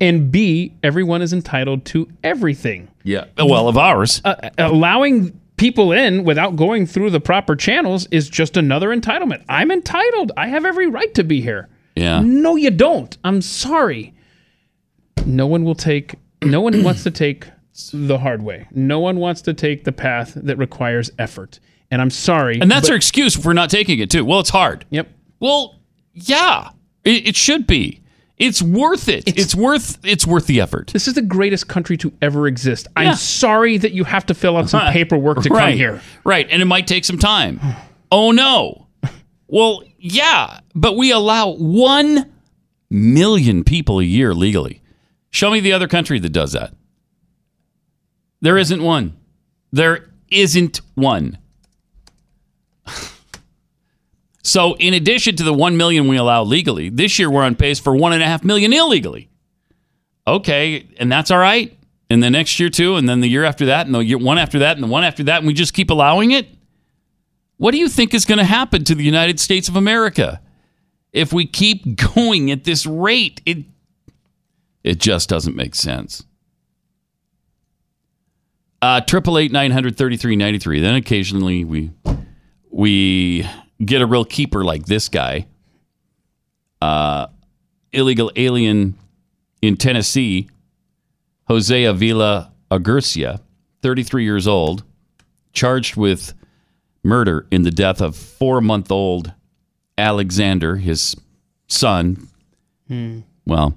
and b everyone is entitled to everything. Yeah. Well, of ours. Uh, allowing people in without going through the proper channels is just another entitlement. I'm entitled. I have every right to be here. Yeah. No, you don't. I'm sorry. No one will take. No one wants to take the hard way. No one wants to take the path that requires effort. And I'm sorry. And that's but- our excuse for not taking it too. Well, it's hard. Yep. Well, yeah, it, it should be. It's worth it. It's, worth. It's worth the effort. This is the greatest country to ever exist. Yeah. I'm sorry that you have to fill out some paperwork to right. come here. Right, and it might take some time. oh no. Well, yeah, but we allow one million people a year legally. Show me the other country that does that. There isn't one. There isn't one. So, in addition to the 1 million we allow legally, this year we're on pace for 1.5 million illegally. Okay, and that's all right. And the next year, too, and then the year after that, and the year one after that, and the one after that, and we just keep allowing it? What do you think is going to happen to the United States of America if we keep going at this rate? It, it just doesn't make sense. Uh, Triple eight nine hundred thirty three ninety three. Then occasionally we we get a real keeper like this guy, uh, illegal alien in Tennessee, Jose Avila Agurcia, thirty three years old, charged with murder in the death of four month old Alexander, his son. Hmm. Well,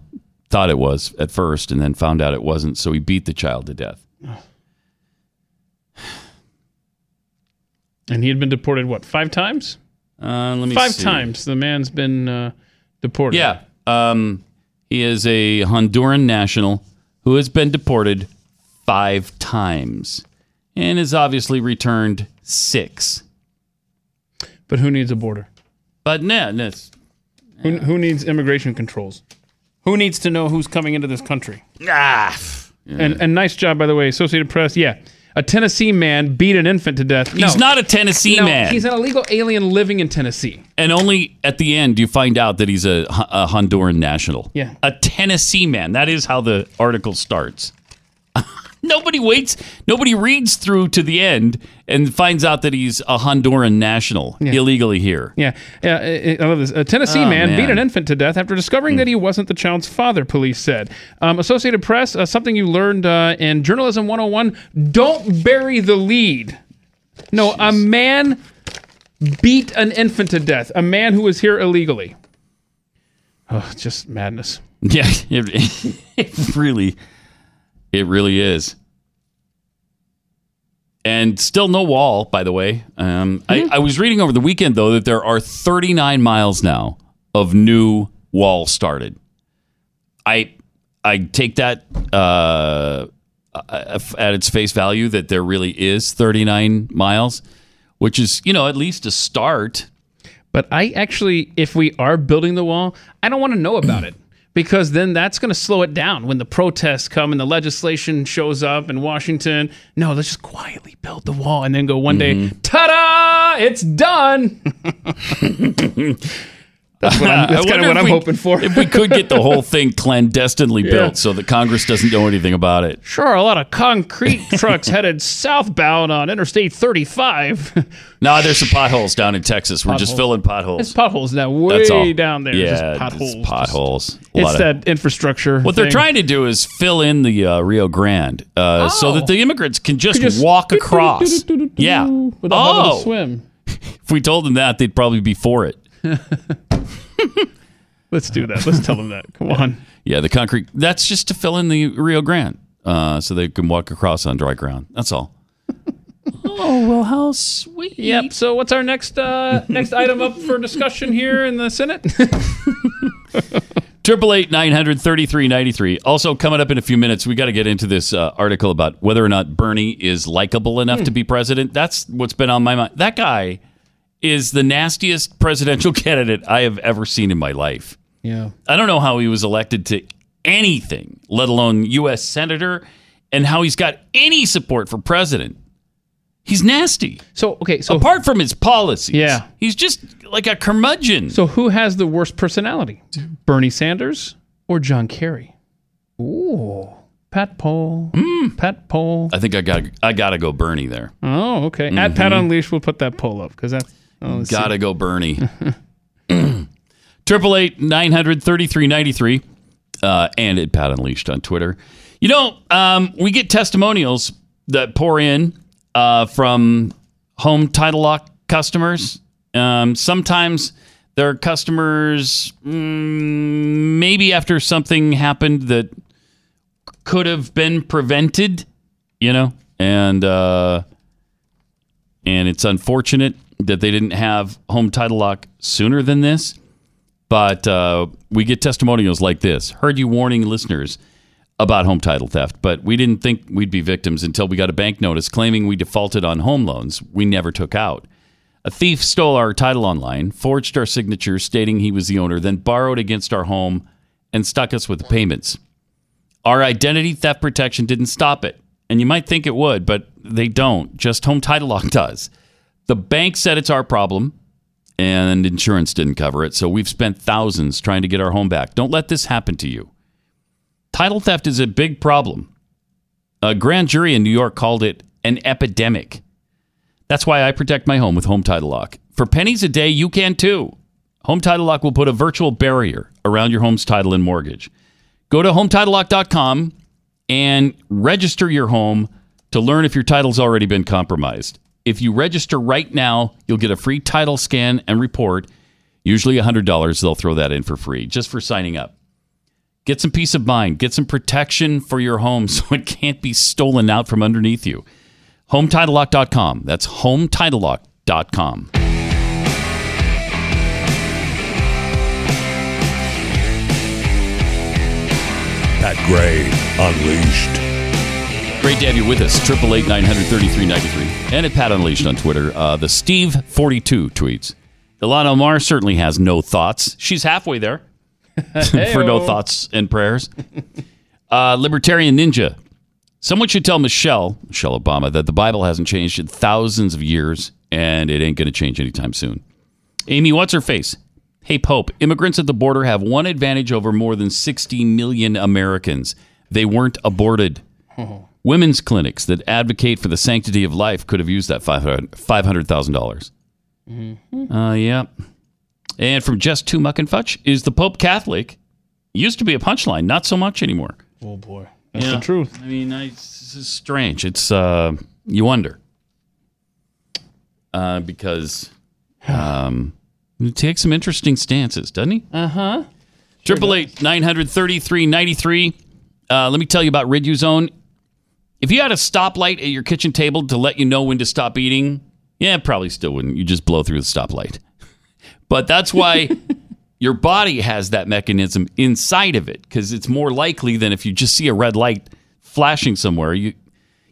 thought it was at first, and then found out it wasn't, so he beat the child to death. And he had been deported, what, five times? Uh, let me Five see. times the man's been uh, deported. Yeah. Um, he is a Honduran national who has been deported five times and has obviously returned six. But who needs a border? But no, no, it's- Who, who needs immigration controls? Who needs to know who's coming into this country? ah, And, and nice job, by the way, Associated Press. Yeah. A Tennessee man beat an infant to death. he's No. not a Tennessee No, man. he's an illegal alien living in Tennessee. and only at the end do you find out that he's a, a Honduran national. Yeah. A Tennessee man. That is how the article starts. no nobody waits. Nobody reads through to the end and finds out that he's a Honduran national illegally here. Yeah, yeah. I- love this. A Tennessee Oh, man, beat man. Hmm. an infant to death after discovering that he wasn't the child's father. Police said. Um, Associated Press, uh, something you learned uh, in Journalism 101: Don't bury the lead. No, a man beat an infant to death. A man who was here illegally. Oh, just madness. Yeah, it, it really, it really is. And still no wall, by the way. Um, I, I was reading over the weekend though that there are 39 miles now of new wall started. I I take that uh, at its face value that there really is 39 miles, which is you know at least a start. But I actually, if we are building the wall, I don't want to know about it because then that's going to slow it down when the protests come and the legislation shows up in Washington. No, let's just quietly build the wall and then go one day, mm-hmm. ta da, it's done. that's what I'm, that's kind of what I'm we- hoping for. if we could get the whole thing clandestinely Yeah. built so that Congress doesn't know anything about it. Sure, a lot of concrete trucks headed southbound on Interstate 35. No, there's some potholes down in Texas. We're just filling potholes. It's potholes now, way That's all. down there. Yeah, just potholes. just potholes. A It's lot of- that infrastructure. What they're trying to do is fill in the uh, Rio Grande uh, so that the immigrants can just, just- walk across. yeah. Without having to Oh, swim. if we told them that, they'd probably be for it. Let's do that. Let's tell them that. Come on. Yeah, the concrete. That's just to fill in the Rio Grande uh, so they can walk across on dry ground. That's all. oh well, how sweet. Yep. So what's our next uh, next item up for discussion here in the Senate? Triple eight nine hundred thirty three ninety three. Also coming up in a few minutes, we got to get into this uh, article about whether or not Bernie is likable enough to be president. That's what's been on my mind. That guy is the nastiest presidential candidate I have ever seen in my life. yeah. I don't know how he was elected to anything, let alone U.S. senator, and how he's got any support for president. He's nasty. So okay. So Apart from his policies, Yeah. he's just like a curmudgeon. so who has the worst personality? Bernie Sanders or John Kerry? Ooh. Pat Poll. Hmm. Pat Poll. I think I got I got to go Bernie there. Oh, okay. At Pat mm-hmm. Unleashed, we'll put that poll up because that's. Oh, see. Gotta go Bernie. Triple eight nine hundred thirty three ninety three, uh, and at Pat Unleashed on Twitter. You know, um, we get testimonials that pour in uh, from home title lock customers. Um, sometimes they're customers, mm, maybe after something happened that could have been prevented. You know, and uh, and it's unfortunate that they didn't have home title lock sooner than this. But uh, we get testimonials like this. Heard you warning listeners about home title theft, but we didn't think we'd be victims until we got a bank notice claiming we defaulted on home loans we never took out. A thief stole our title online, forged our signature stating he was the owner, then borrowed against our home and stuck us with the payments. Our identity theft protection didn't stop it. And you might think it would, but they don't. Just Home Title Lock does. The bank said it's our problem, and insurance didn't cover it. So we've spent thousands trying to get our home back. Don't let this happen to you. Title theft is a big problem. A grand jury in New York called it an epidemic. That's why I protect my home with Home Title Lock. For pennies a day, you can too. Home Title Lock will put a virtual barrier around your home's title and mortgage. Go to HometitleLock.com and register your home to learn if your title's already been compromised. If you register right now, you'll get a free title scan and report. Usually $100, they'll throw that in for free just for signing up. Get some peace of mind, get some protection for your home so it can't be stolen out from underneath you. HomeTitleLock.com. That's HomeTitleLock.com. Pat Gray Unleashed. Great to have you with us. Triple eight nine hundred thirty three ninety three, and at Pat Unleashed on Twitter. Uh, the Steve forty two tweets. Ilhan Omar certainly has no thoughts. She's halfway there for no thoughts and prayers. Uh, Libertarian Ninja. Someone should tell Michelle Michelle Obama that the Bible hasn't changed in thousands of years, and it ain't going to change anytime soon. Amy, what's her face? Hey, Pope, immigrants at the border have one advantage over more than 60 million Americans. They weren't aborted. Women's clinics that advocate for the sanctity of life could have used that $500,000. dollars Uh, yeah. And from just two muck and fudge is the Pope Catholic. Used to be a punchline, not so much anymore. Oh boy, that's Yeah. the truth. I mean, I, this is strange. It's uh, you wonder uh, because um, he takes some interesting stances, doesn't he? Uh huh. Triple eight nine hundred thirty three ninety three. Uh, let me tell you about Riduzone. If you had a stoplight at your kitchen table to let you know when to stop eating, yeah, probably still wouldn't. You just blow through the stoplight. But that's why your body has that mechanism inside of it because it's more likely than if you just see a red light flashing somewhere. You,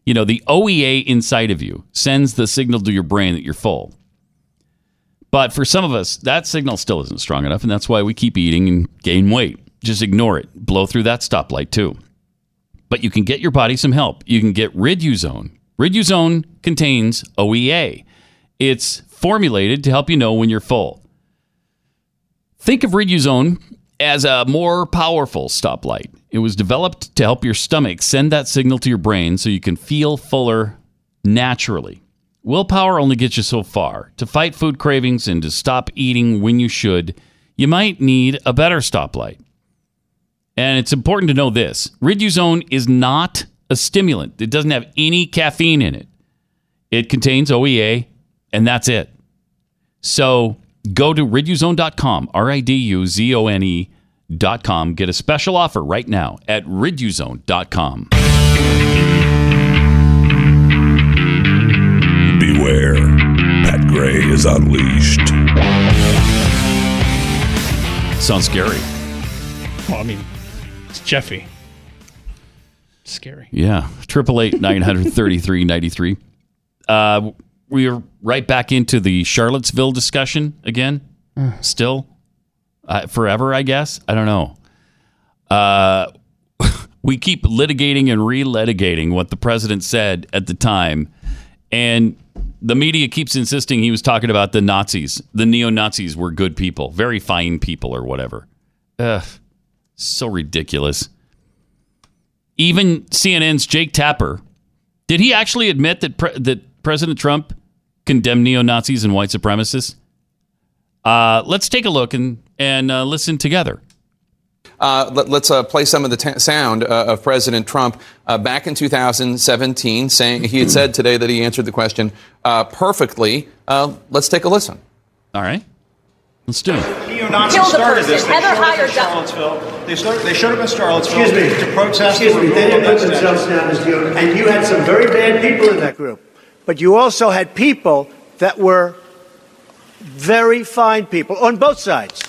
you know, the OEA inside of you sends the signal to your brain that you're full. But for some of us, that signal still isn't strong enough, and that's why we keep eating and gain weight. Just ignore it. Blow through that stoplight too. But you can get your body some help. You can get Riduzone. Riduzone contains OEA. It's formulated to help you know when you're full. Think of Riduzone as a more powerful stoplight. It was developed to help your stomach send that signal to your brain so you can feel fuller naturally. Willpower only gets you so far. To fight food cravings and to stop eating when you should, you might need a better stoplight. And it's important to know this Riduzone is not a stimulant, it doesn't have any caffeine in it. It contains OEA, and that's it. So go to riduzone.com, R I D U Z O N E.com. Get a special offer right now at riduzone.com. Beware. Pat Gray is unleashed. Sounds scary. Well, I mean, it's Jeffy. Scary. Yeah. Triple eight nine hundred thirty three ninety three. Uh, we're right back into the Charlottesville discussion again. Still, uh, forever, I guess. I don't know. Uh, we keep litigating and relitigating what the president said at the time, and the media keeps insisting he was talking about the Nazis. The neo Nazis were good people, very fine people, or whatever. Ugh, so ridiculous. Even CNN's Jake Tapper, did he actually admit that pre- that President Trump condemned neo Nazis and white supremacists? Uh, let's take a look and and uh, listen together. Uh, let, us uh, play some of the t- sound uh, of President Trump uh, back in 2017, saying he had said today that he answered the question uh, perfectly. Uh, let's take a listen. All right, let's do it. Neo-Nazis Kill the started this. They Heather showed up in. Charlottesville. They, started, they showed up in Charlottesville Excuse me. to protest. Excuse me. They didn't put themselves down as neo, and you had some very bad people in that group. But you also had people that were very fine people on both sides.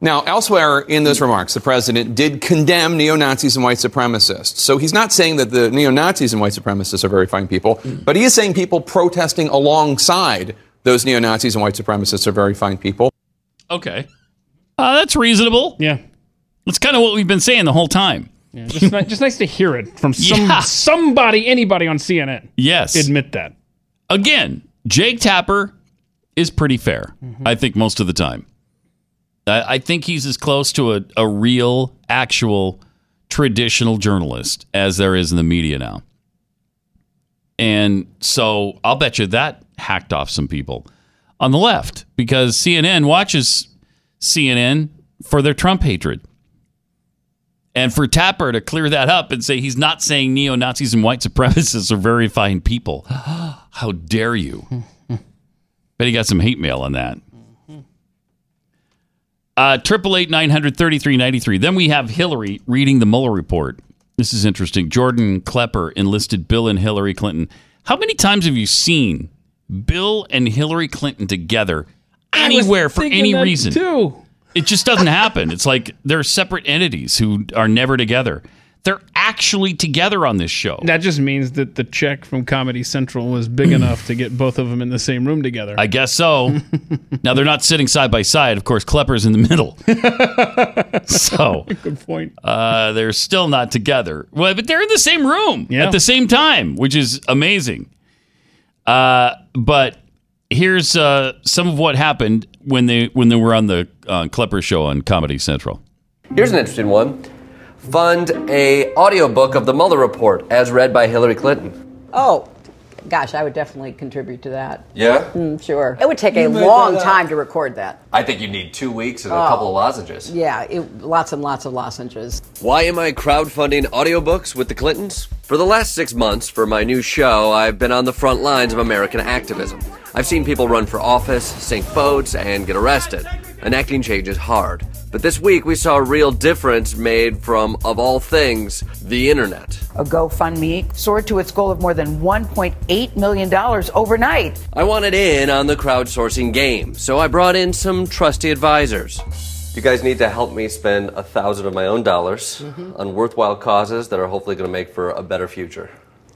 Now, elsewhere in those remarks, the president did condemn neo Nazis and white supremacists. So he's not saying that the neo Nazis and white supremacists are very fine people, but he is saying people protesting alongside those neo Nazis and white supremacists are very fine people. Okay, uh, that's reasonable. Yeah, that's kind of what we've been saying the whole time. Yeah, just, ni- just nice to hear it from some Yeah. somebody, anybody on CNN. Yes, Admit that. again, Jake Tapper is pretty fair. I think most of the time. I, I think he's as close to a, a real, actual, traditional journalist as there is in the media now. And so I'll bet you that hacked off some people on the left because CNN watches CNN for their Trump hatred. And for Tapper to clear that up and say he's not saying neo Nazis and white supremacists are very fine people. How dare you? Bet he got some hate mail on that. Uh, Triple eight nine hundred thirty three ninety three. Then we have Hillary reading the Mueller report. This is interesting. Jordan Klepper enlisted Bill and Hillary Clinton. How many times have you seen Bill and Hillary Clinton together anywhere for any reason? too. It just doesn't happen. It's like they're separate entities who are never together. They're actually together on this show. That just means that the check from Comedy Central was big enough to get both of them in the same room together. I guess so. now they're not sitting side by side. Of course, Klepper's in the middle. so Good point. uh, they're still not together. Well, but they're in the same room Yeah. at the same time, which is amazing. Uh, but here's uh, some of what happened when they when they were on the uh, Klepper show on Comedy Central. Here's an interesting one. fund a audiobook of the Mueller report as read by Hillary Clinton. Oh, gosh, I would definitely contribute to that. Yeah? Mm, sure. It would take a You made long time to record that. I think you need two weeks and a Oh. couple of lozenges. Yeah, it, lots and lots of lozenges. Why am I crowdfunding audiobooks with the Clintons? For the last six months, for my new show, I've been on the front lines of American activism. I've seen people run for office, sink boats, and get arrested. Enacting change is hard. But this week, we saw a real difference made from, of all things, the internet. A GoFundMe soared to its goal of more than $1.8 million overnight. I wanted in on the crowdsourcing game, so I brought in some trusty advisors. You guys need to help me spend a thousand of my own dollars mm-hmm. on worthwhile causes that are hopefully going to make for a better future.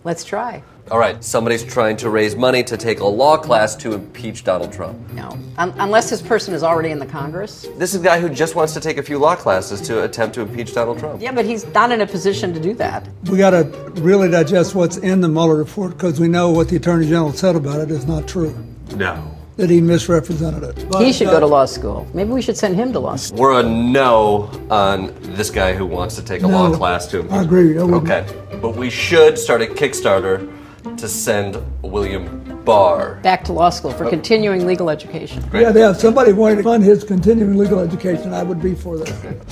Let's try. All right, somebody's trying to raise money to take a law class to impeach Donald Trump. No. Un- unless this person is already in the Congress. This is a guy who just wants to take a few law classes to attempt to impeach Donald Trump. Yeah, but he's not in a position to do that. We got to really digest what's in the Mueller report because we know what the Attorney General said about it is not true, No. that he misrepresented it. he should go to uh, law school. Maybe we should send him to law school. We're a no on this guy who wants to take a No, law class to impeach. I agree. I. Okay, but we should start a Kickstarter to send William Barr. Back to law school for continuing legal education. Yeah, yeah, if somebody wanted to fund his continuing legal education, I would be for that.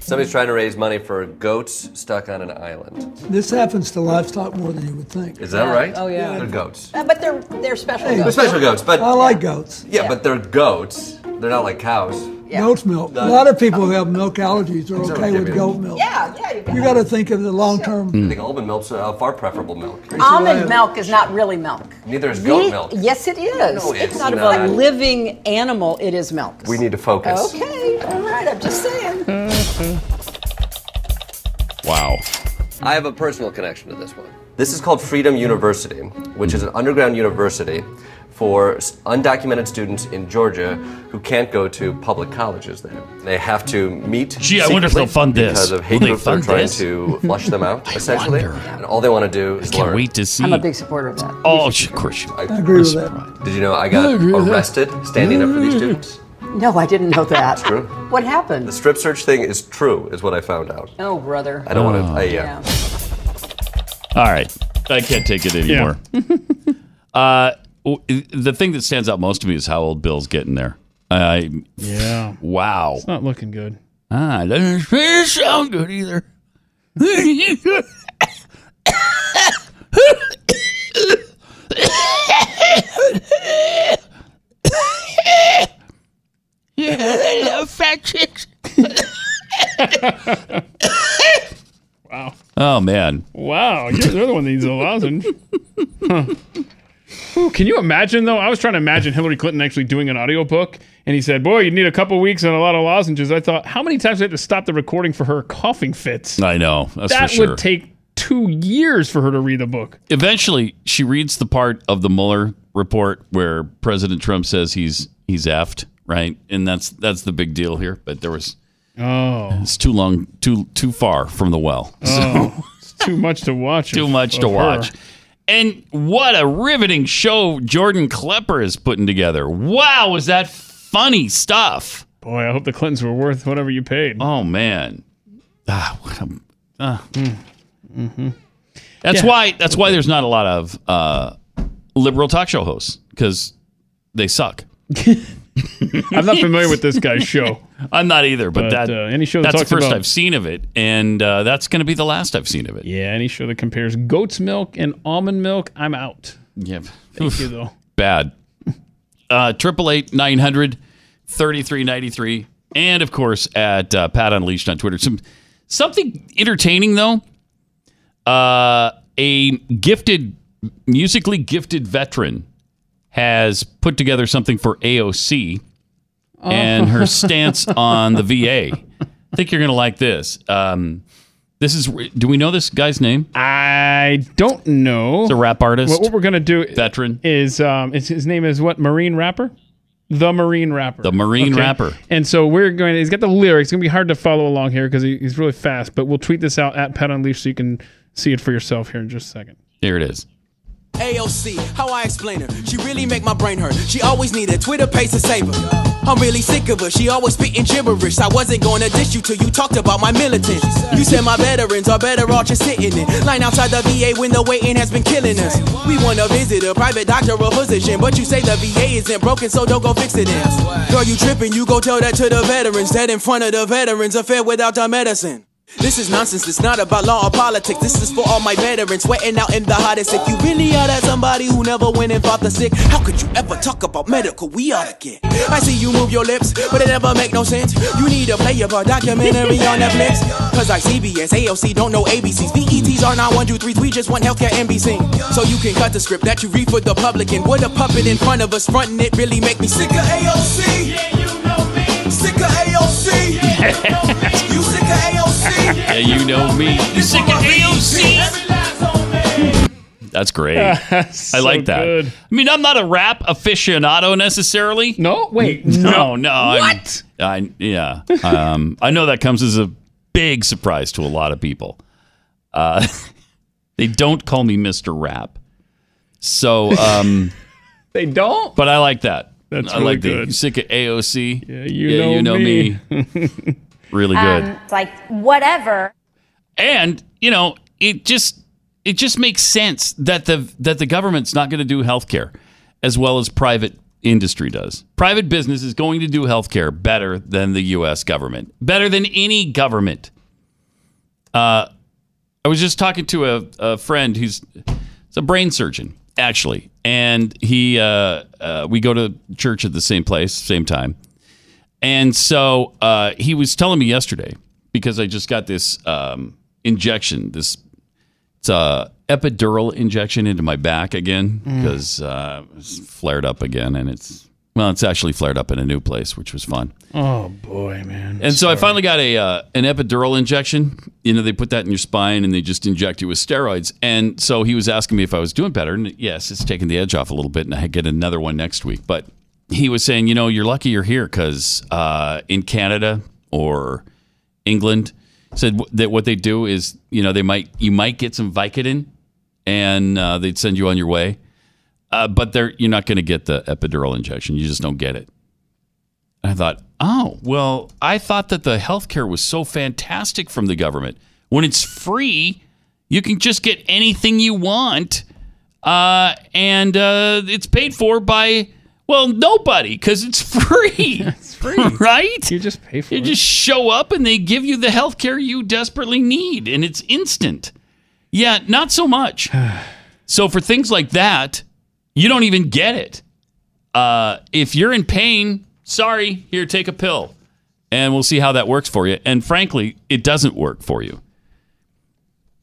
Somebody's trying to raise money for goats stuck on an island. This happens to livestock more than you would think. Is that Yeah. right? Oh, yeah. They're goats. Uh, but they're they're special. They're goats. special goats, but I like goats. yeah, but they're goats. They're not like cows. Goat's milk. A lot of people who have milk allergies are okay with goat milk. Yeah, yeah. You You got to think of the long term. I think almond milk's a far preferable milk. Almond milk is not really milk. Neither is goat The- milk. Yes, it is. No, it's, it's not, not. a living animal. It is milk. We need to focus. Okay, all right. I'm just saying. Mm-hmm. Wow. I have a personal connection to this one. This is called Freedom University, which is an underground university for undocumented students in Georgia who can't go to public colleges there. They have to meet. Gee, I wonder if they'll fund this. Because of hate groups that are trying this? to flush them out, essentially. wonder. And all they want to do is Can't learn. wait to see. I'm a big supporter of that. Oh, of course. you- I agree with that. Did you know I got I agree with that. arrested standing up for these students? No, I didn't know that. True. What happened? The strip search thing is true, is what I found out. Oh, brother. I don't want Oh. to. I, yeah. All right. I can't take it anymore. uh, w- the thing that stands out most to me is how old Bill's getting there. I Yeah. wow. It's not looking good. Ah, that doesn't sound good either. yeah, I love fat chicks. Wow. Oh man. Wow, you're the other one that needs a lozenge. Huh. Whew, Can you imagine though? I was trying to imagine Hillary Clinton actually doing an audiobook and he said, Boy, you need a couple weeks and a lot of lozenges. I thought, how many times do I have to stop the recording for her coughing fits? I know. That's that for sure. would take two years for her to read the book. Eventually, she reads the part of the Mueller report where President Trump says he's he's effed, right? And that's that's the big deal here. But there was Oh. it's too long, too too far from the well. Oh, it's too much to watch. too of- much of to her. And what a riveting show Jordan Klepper is putting together. Wow, was that funny stuff? Boy, I hope the Clintons were worth whatever you paid. Oh man. Ah, what a, ah. Mm-hmm. That's Yeah. why that's why there's not a lot of uh, liberal talk show hosts because they suck. I'm not familiar with this guy's show. I'm not either, but, But, that uh, any show that that's the first about- I've seen of it, and uh, that's going to be the last I've seen of it. Yeah, any show that compares goat's milk and almond milk, I'm out. Yeah, Thank you though. bad. Uh, Triple eight nine hundred thirty three ninety three, and of course at uh, Pat Unleashed on Twitter. Some something entertaining though. Uh, a gifted, musically gifted veteran has put together something for AOC and Oh. her stance on the VA. I think you're going to like this. Um, this is. Do we know this guy's name? I don't know. It's a rap artist. What, what we're gonna do veteran is um, it's, his name is what Marine Rapper, the Marine Rapper, The Marine Rapper. And so we're going. He's got the lyrics. It's gonna be hard to follow along here because he, he's really fast. But we'll tweet this out at Pat Unleashed so you can see it for yourself here in just a second. Here it is. AOC, how I explain her. She really make my brain hurt. She always need a Twitter page to save her. I'm really sick of her. She always spitting gibberish. I wasn't gonna dish you till you talked about my militants. You said my veterans are better off just sitting in line outside the VA when the waiting has been killing us. We wanna visit a private doctor or physician, but you say the VA isn't broken, so don't go fix it in. Girl, you tripping? You go tell that to the veterans. That in front of the veterans, affair without the medicine. This is nonsense, it's not about law or politics. This is for all my veterans sweating out in the hottest. If you really are that somebody who never went and fought the sick, how could you ever talk about medical? We ought to get. I see you move your lips, but it never make no sense. You need to play about documentary on Netflix. Cause like CBS, AOC don't know ABCs. VETs are not one, two, three, we just want healthcare NBC. So you can cut the script that you read for the public and With a puppet in front of us, fronting it really make me sick of AOC. Sick of AOC. you sick of AOC. yeah, you know me. You sick of AOC? That's great. I like that. good. I mean, I'm not a rap aficionado necessarily. No, wait, no, no. I'm- What? I yeah. Um, I know that comes as a big surprise to a lot of people. Uh, they don't call me Mr. Rap, so um, They don't. but I like that. That's I really like the good. you sick of AOC. Yeah, you yeah, know you know me. me. really good. Um, it's like whatever. and you know it just it just makes sense that the that the government's not going to do healthcare as well as private industry does private business is going to do healthcare better than the us government better than any government uh, i was just talking to a, a friend who's it's a brain surgeon actually and he uh, uh, we go to church at the same place same time and so uh, he was telling me yesterday because I just got this um, injection, this it's a epidural injection into my back again Mm. because uh, it's flared up again, and it's well, it's actually flared up in a new place, which was fun. Oh boy, man. And so I finally got a uh, an epidural injection. You know, they put that in your spine and they just inject you with steroids. And so he was asking me if I was doing better. And yes, it's taking the edge off a little bit, and I get another one next week. But he was saying, you know, you're lucky you're here because uh, in Canada or England, said that what they do is, you know, they might you might get some Vicodin, and uh, they'd send you on your way. Uh, but they're you're not going to get the epidural injection. You just don't get it. And I thought, oh, well, I thought that the healthcare was so fantastic from the government. When it's free, you can just get anything you want. Uh, and uh, it's paid for by, well, nobody because it's free. it's free. right? You just pay for You it. You just show up and they give you the healthcare you desperately need, and it's instant. Yeah, not so much. so for things like that, you don't even get it. Uh, if you're in pain, sorry, here, take a pill, and we'll see how that works for you. And frankly, it doesn't work for you.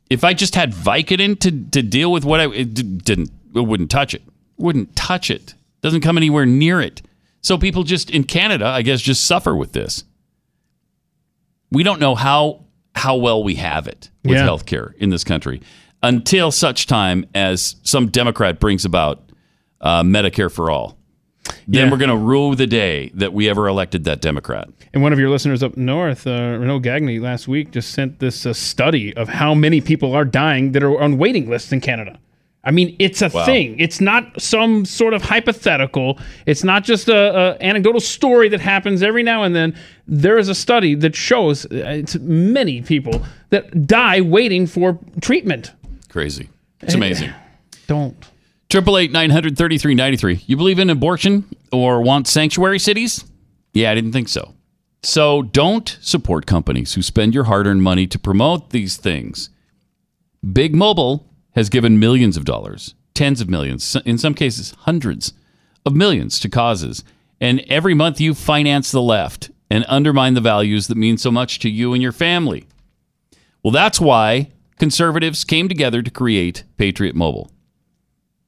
If I just had Vicodin to, to deal with what I it didn't, it wouldn't touch it. Wouldn't touch it. Doesn't come anywhere near it. So people just in Canada, I guess, just suffer with this. We don't know how how well we have it with Yeah. healthcare in this country until such time as some Democrat brings about uh, Medicare for all. Then Yeah. we're going to rue the day that we ever elected that Democrat. And one of your listeners up north, uh, Renaud Gagny, last week just sent this uh, study of how many people are dying that are on waiting lists in Canada. I mean, it's a Wow. thing. It's not some sort of hypothetical. It's not just a, a anecdotal story that happens every now and then. There is a study that shows uh, it's many people that die waiting for treatment. Crazy. It's amazing. Don't. Triple eight nine hundred thirty three ninety three. You believe in abortion or want sanctuary cities? Yeah, I didn't think so. So don't support companies who spend your hard earned money to promote these things. Big Mobile has given millions of dollars, tens of millions, in some cases, hundreds of millions to causes. And every month you finance the left and undermine the values that mean so much to you and your family. Well, that's why conservatives came together to create Patriot Mobile.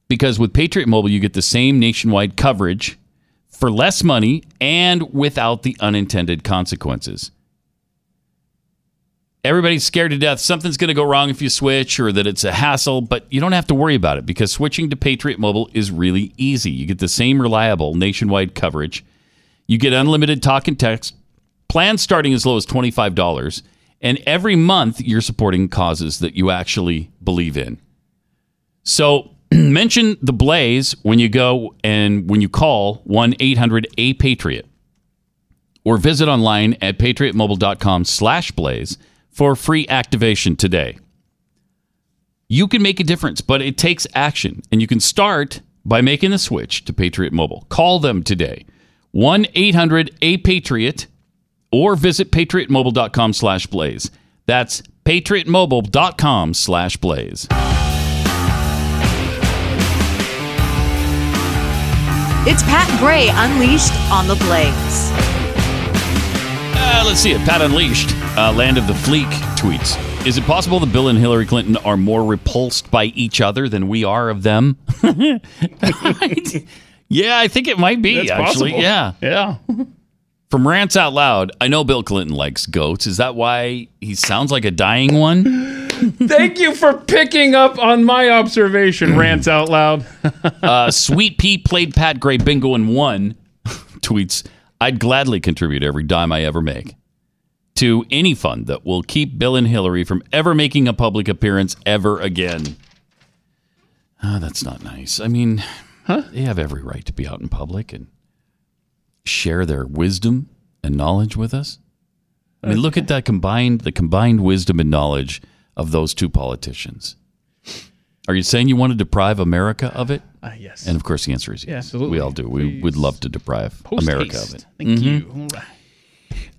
Because with Patriot Mobile, you get the same nationwide coverage for less money and without the unintended consequences. Everybody's scared to death something's going to go wrong if you switch or that it's a hassle, but you don't have to worry about it because switching to Patriot Mobile is really easy. You get the same reliable nationwide coverage. You get unlimited talk and text, plans starting as low as $25, and every month you're supporting causes that you actually believe in. So mention the Blaze when you go and when you call 1 800 A Patriot. or visit online at patriotmobile.com slash blaze for free activation today. You can make a difference, but it takes action, and you can start by making the switch to Patriot Mobile. Call them today, 1-800-A-PATRIOT, or visit patriotmobile.com slash blaze. That's patriotmobile.com slash blaze. It's Pat Gray Unleashed on the Blaze. Uh, let's see it. Pat Unleashed, uh, Land of the Fleek tweets. Is it possible that Bill and Hillary Clinton are more repulsed by each other than we are of them? yeah, I think it might be, That's actually. possible. Yeah. Yeah. From Rants Out Loud, I know Bill Clinton likes goats. Is that why he sounds like a dying one? Thank you for picking up on my observation, rants out loud. uh, Sweet Pea played Pat Gray bingo and won. Tweets, I'd gladly contribute every dime I ever make to any fund that will keep Bill and Hillary from ever making a public appearance ever again. Ah, that's not nice. I mean, they have every right to be out in public and share their wisdom and knowledge with us. I mean, look at that combined the combined wisdom and knowledge of those two politicians. Are you saying you want to deprive America of it? Uh, yes. And of course, the answer is yes. Yeah, absolutely. We all do. We would love to deprive Post America haste. of it. Thank Mhm. you. Right.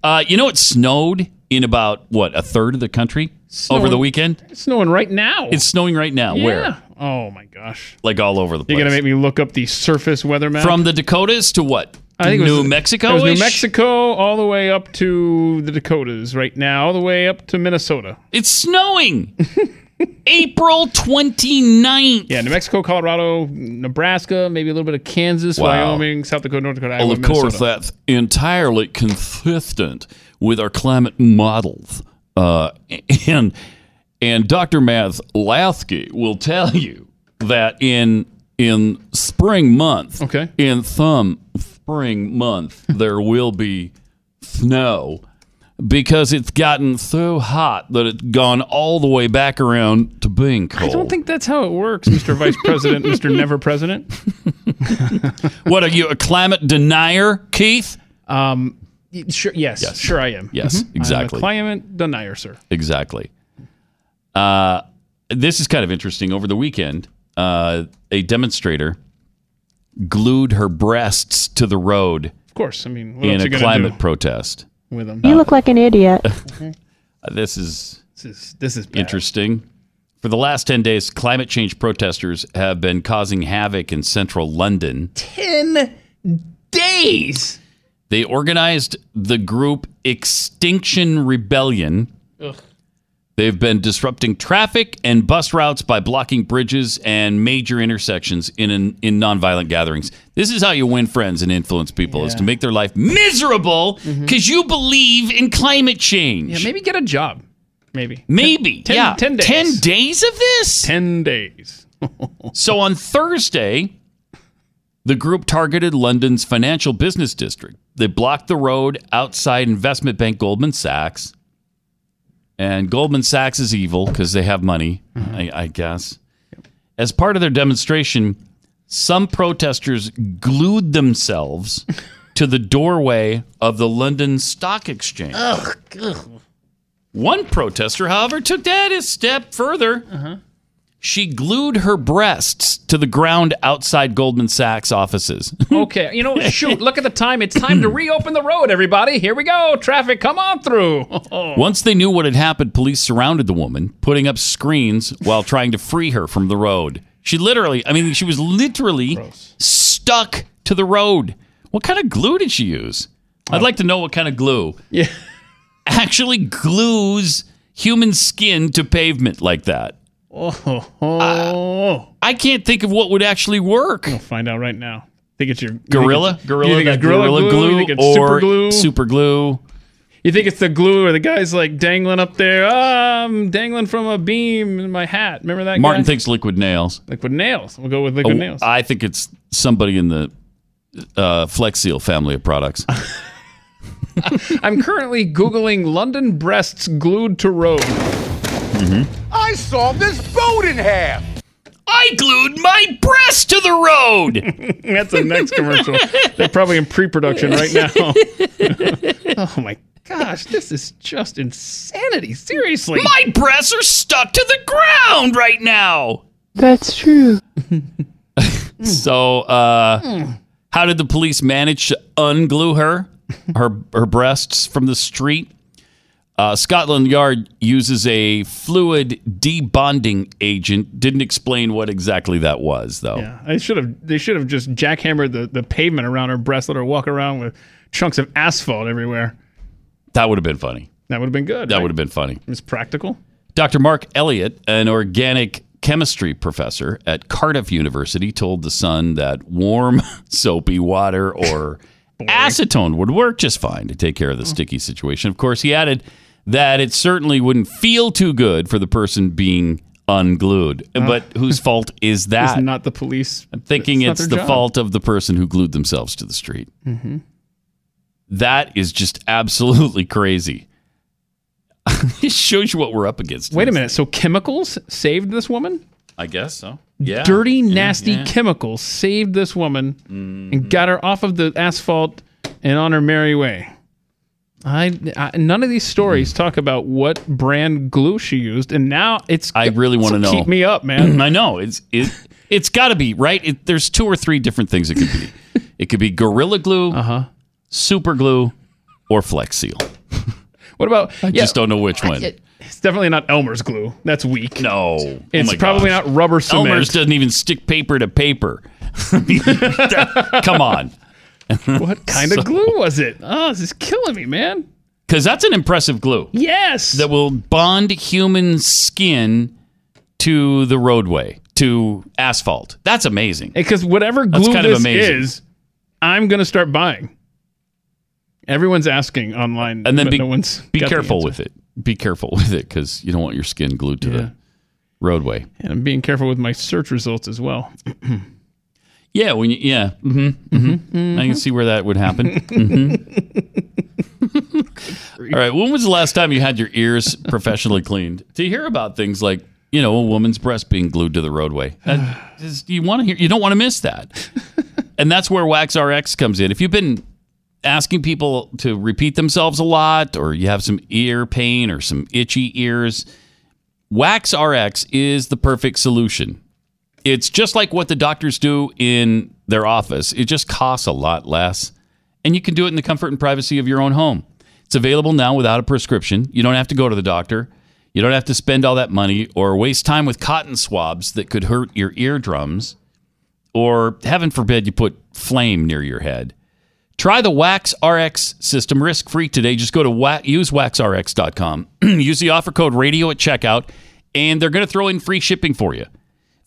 Uh, you know, it snowed in about what a third of the country over the weekend. It's snowing right now. It's snowing right now. Yeah. Where? Oh my gosh. Like all over the place. You're gonna make me look up the surface weather map From the Dakotas to what? I think New Mexico. New Mexico all the way up to the Dakotas right now, all the way up to Minnesota. It's snowing. April 29th. Yeah, New Mexico, Colorado, Nebraska, maybe a little bit of Kansas, Wow. Wyoming, South Dakota, North Dakota, Well, Iowa, of course, that's entirely consistent with our climate models. Uh, and and Dr. Math Lasky will tell you that in in spring month, okay, in some spring month, there will be snow because it's gotten so hot that it's gone all the way back around to being cold. I don't think that's how it works, Mr. Vice President, Mr. Never President. what are you, a climate denier, Keith? Um, sure, yes, Yes. sure I am. Yes, Mhm. exactly. Climate denier, sir. Exactly. Uh, this is kind of interesting. Over the weekend, uh, a demonstrator glued her breasts to the road Of course. I mean, what in a climate protest. with them? You look like an idiot. This is This is this is bad. interesting. For the last 10 days, climate change protesters have been causing havoc in central London. ten days. They organized the group Extinction Rebellion. Ugh. They've been disrupting traffic and bus routes by blocking bridges and major intersections in in, in nonviolent gatherings. This is how you win friends and influence people: is to make their life miserable mm-hmm. because you believe in climate change. Yeah, maybe get a job. Maybe. Maybe. Ten, yeah. ten days. 10 days of this? 10 days. so on Thursday, the group targeted London's financial business district. They blocked the road outside investment bank Goldman Sachs. And Goldman Sachs is evil because they have money, I, I guess. As part of their demonstration, some protesters glued themselves to the doorway of the London Stock Exchange. One protester, however, took that a step further. Uh-huh. She glued her breasts to the ground outside Goldman Sachs offices. Okay, you know, shoot, look at the time. It's time to reopen the road, everybody. Here we go. Traffic, come on through. Once they knew what had happened, police surrounded the woman, putting up screens while trying to free her from the road. She literally, I mean, she was literally stuck to the road. What kind of glue did she use? I'd like to know what kind of glue. Yeah. Actually glues human skin to pavement like that. Oh, oh. I can't think of what would actually work. We'll find out right now. Think it's your you think Gorilla, it's- gorilla, You think it's that gorilla, glue? glue, You think it's or super glue? super glue. You think it's the glue or the guy's like dangling up there? Ah, I'm dangling from a beam in my hat. Remember that guy? Martin guy? thinks liquid nails. liquid nails. We'll go with liquid Oh, nails. I think it's somebody in the uh, Flex Seal family of products. I'm currently Googling London breasts glued to road. Mm-hmm. I saw this boat in half. I I glued my breast to the road. That's the next commercial. They're probably in pre-production right now. oh my gosh, this is just insanity. Seriously. My breasts are stuck to the ground right now. That's true. So, uh, how did the police manage to unglue her, her, her breasts from the street? Uh, Scotland Yard uses a fluid debonding agent. Didn't explain what exactly that was, though. Yeah, I should have. They should have just jackhammered the, the pavement around her breast. Let her walk around with chunks of asphalt everywhere. That would have been funny. That would have been good. That right? would have been funny. It's practical. Dr. Mark Elliott, an organic chemistry professor at Cardiff University, told The Sun that warm, soapy water or acetone would work just fine to take care of the sticky situation. Of course, he added that it certainly wouldn't feel too good for the person being unglued. but whose fault is that? It's not the police. I'm thinking not it's the job. fault of the person who glued themselves to the street. Mm-hmm. That is just absolutely crazy. it shows you what we're up against. Wait a minute. So chemicals saved this woman? I guess so. Yeah. Dirty, Yeah, nasty yeah. chemicals saved this woman Mm-hmm. and got her off of the asphalt and on her merry way. I, I none of these stories talk about what brand glue she used, and now it's. I really want to know. Keep me up, man. I know it's it. It's got to be right. It, there's two or three different things it could be. It could be Gorilla Glue, uh-huh. Super Glue, or Flex Seal. What about? I just don't know which one. It's definitely not Elmer's glue. That's weak. No, Oh it's my probably gosh. not rubber cement. Elmer's doesn't even stick paper to paper. That- come on. what kind of glue was it? Oh, this is killing me, man. Because that's an impressive glue Yes. that will bond human skin to the roadway, to asphalt. That's amazing. Because whatever That's glue kind of this amazing. is, I'm gonna start buying. Everyone's asking online, and then be, no one's be got the careful with it. Be careful with it because you don't want your skin glued to Yeah. the roadway. And I'm being careful with my search results as well. Yeah, when you yeah, mm-hmm, mm-hmm. I can see where that would happen. Mhm. All right, when was the last time you had your ears professionally cleaned? To hear about things like you know a woman's breast being glued to the roadway, is- you want to hear. You don't want to miss that, and that's where Wax RX comes in. If you've been asking people to repeat themselves a lot, or you have some ear pain or some itchy ears, Wax RX is the perfect solution. It's just like what the doctors do in their office. It just costs a lot less, and you can do it in the comfort and privacy of your own home. It's available now without a prescription. You don't have to go to the doctor. You don't have to spend all that money or waste time with cotton swabs that could hurt your eardrums, or heaven forbid you put flame near your head. Try the Wax RX system risk free today. Just go to wa- usewaxrx.com. Use the offer code radio at checkout, and they're going to throw in free shipping for you.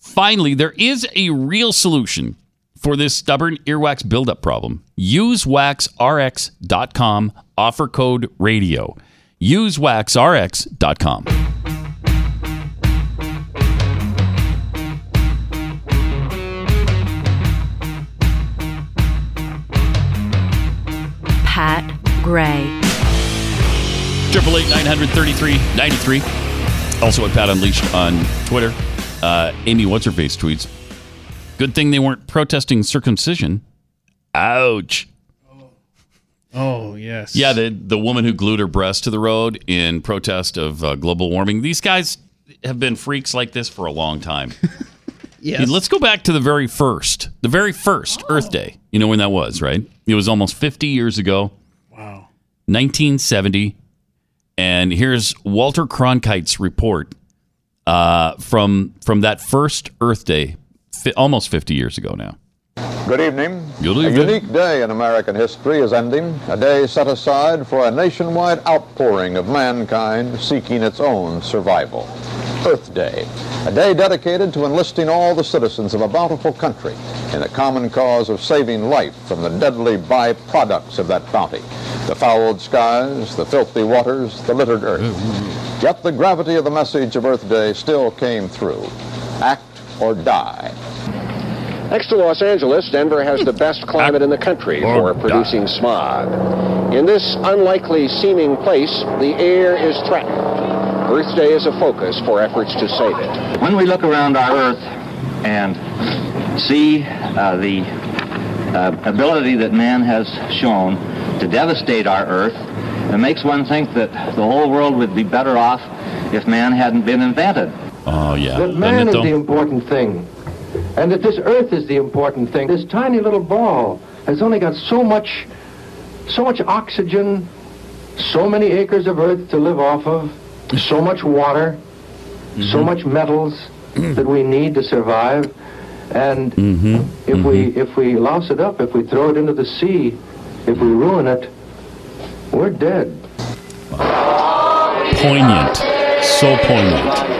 Finally, there is a real solution for this stubborn earwax buildup problem. Use UseWaxRx.com, offer code radio. Use UseWaxRx.com. Pat Gray. Triple eight nine hundred thirty three ninety three. Also at Pat Unleashed on Twitter. Uh, Amy What's Her Face tweets. Good thing they weren't protesting circumcision. Ouch. Oh yes. Yeah, the the woman who glued her breast to the road in protest of uh, global warming. These guys have been freaks like this for a long time. Yes. Let's go back to the very first, the very first Earth Day. You know when that was, right? It was almost 50 years ago. Wow. 1970. And here's Walter Cronkite's report uh, from from that first Earth Day, fi- almost 50 years ago now. Good evening. Good A unique day in American history is ending, a day set aside for a nationwide outpouring of mankind seeking its own survival. Earth Day, a day dedicated to enlisting all the citizens of a bountiful country in the common cause of saving life from the deadly byproducts of that bounty, the fouled skies, the filthy waters, the littered earth. Yet the gravity of the message of Earth Day still came through. Act or die. Next to Los Angeles, Denver has the best climate in the country for producing smog. In this unlikely seeming place, the air is threatened. Earth Day is a focus for efforts to save it. When we look around our Earth, and see uh, the uh, ability that man has shown to devastate our earth, it makes one think that the whole world would be better off if man hadn't been invented. Oh yeah, That man is the important thing. And that this earth is the important thing. This tiny little ball has only got so much, so much oxygen, so many acres of earth to live off of, so much water, so much metals that we need to survive. And if we if we louse it up, if we throw it into the sea, if we ruin it, we're dead. Poignant, so poignant.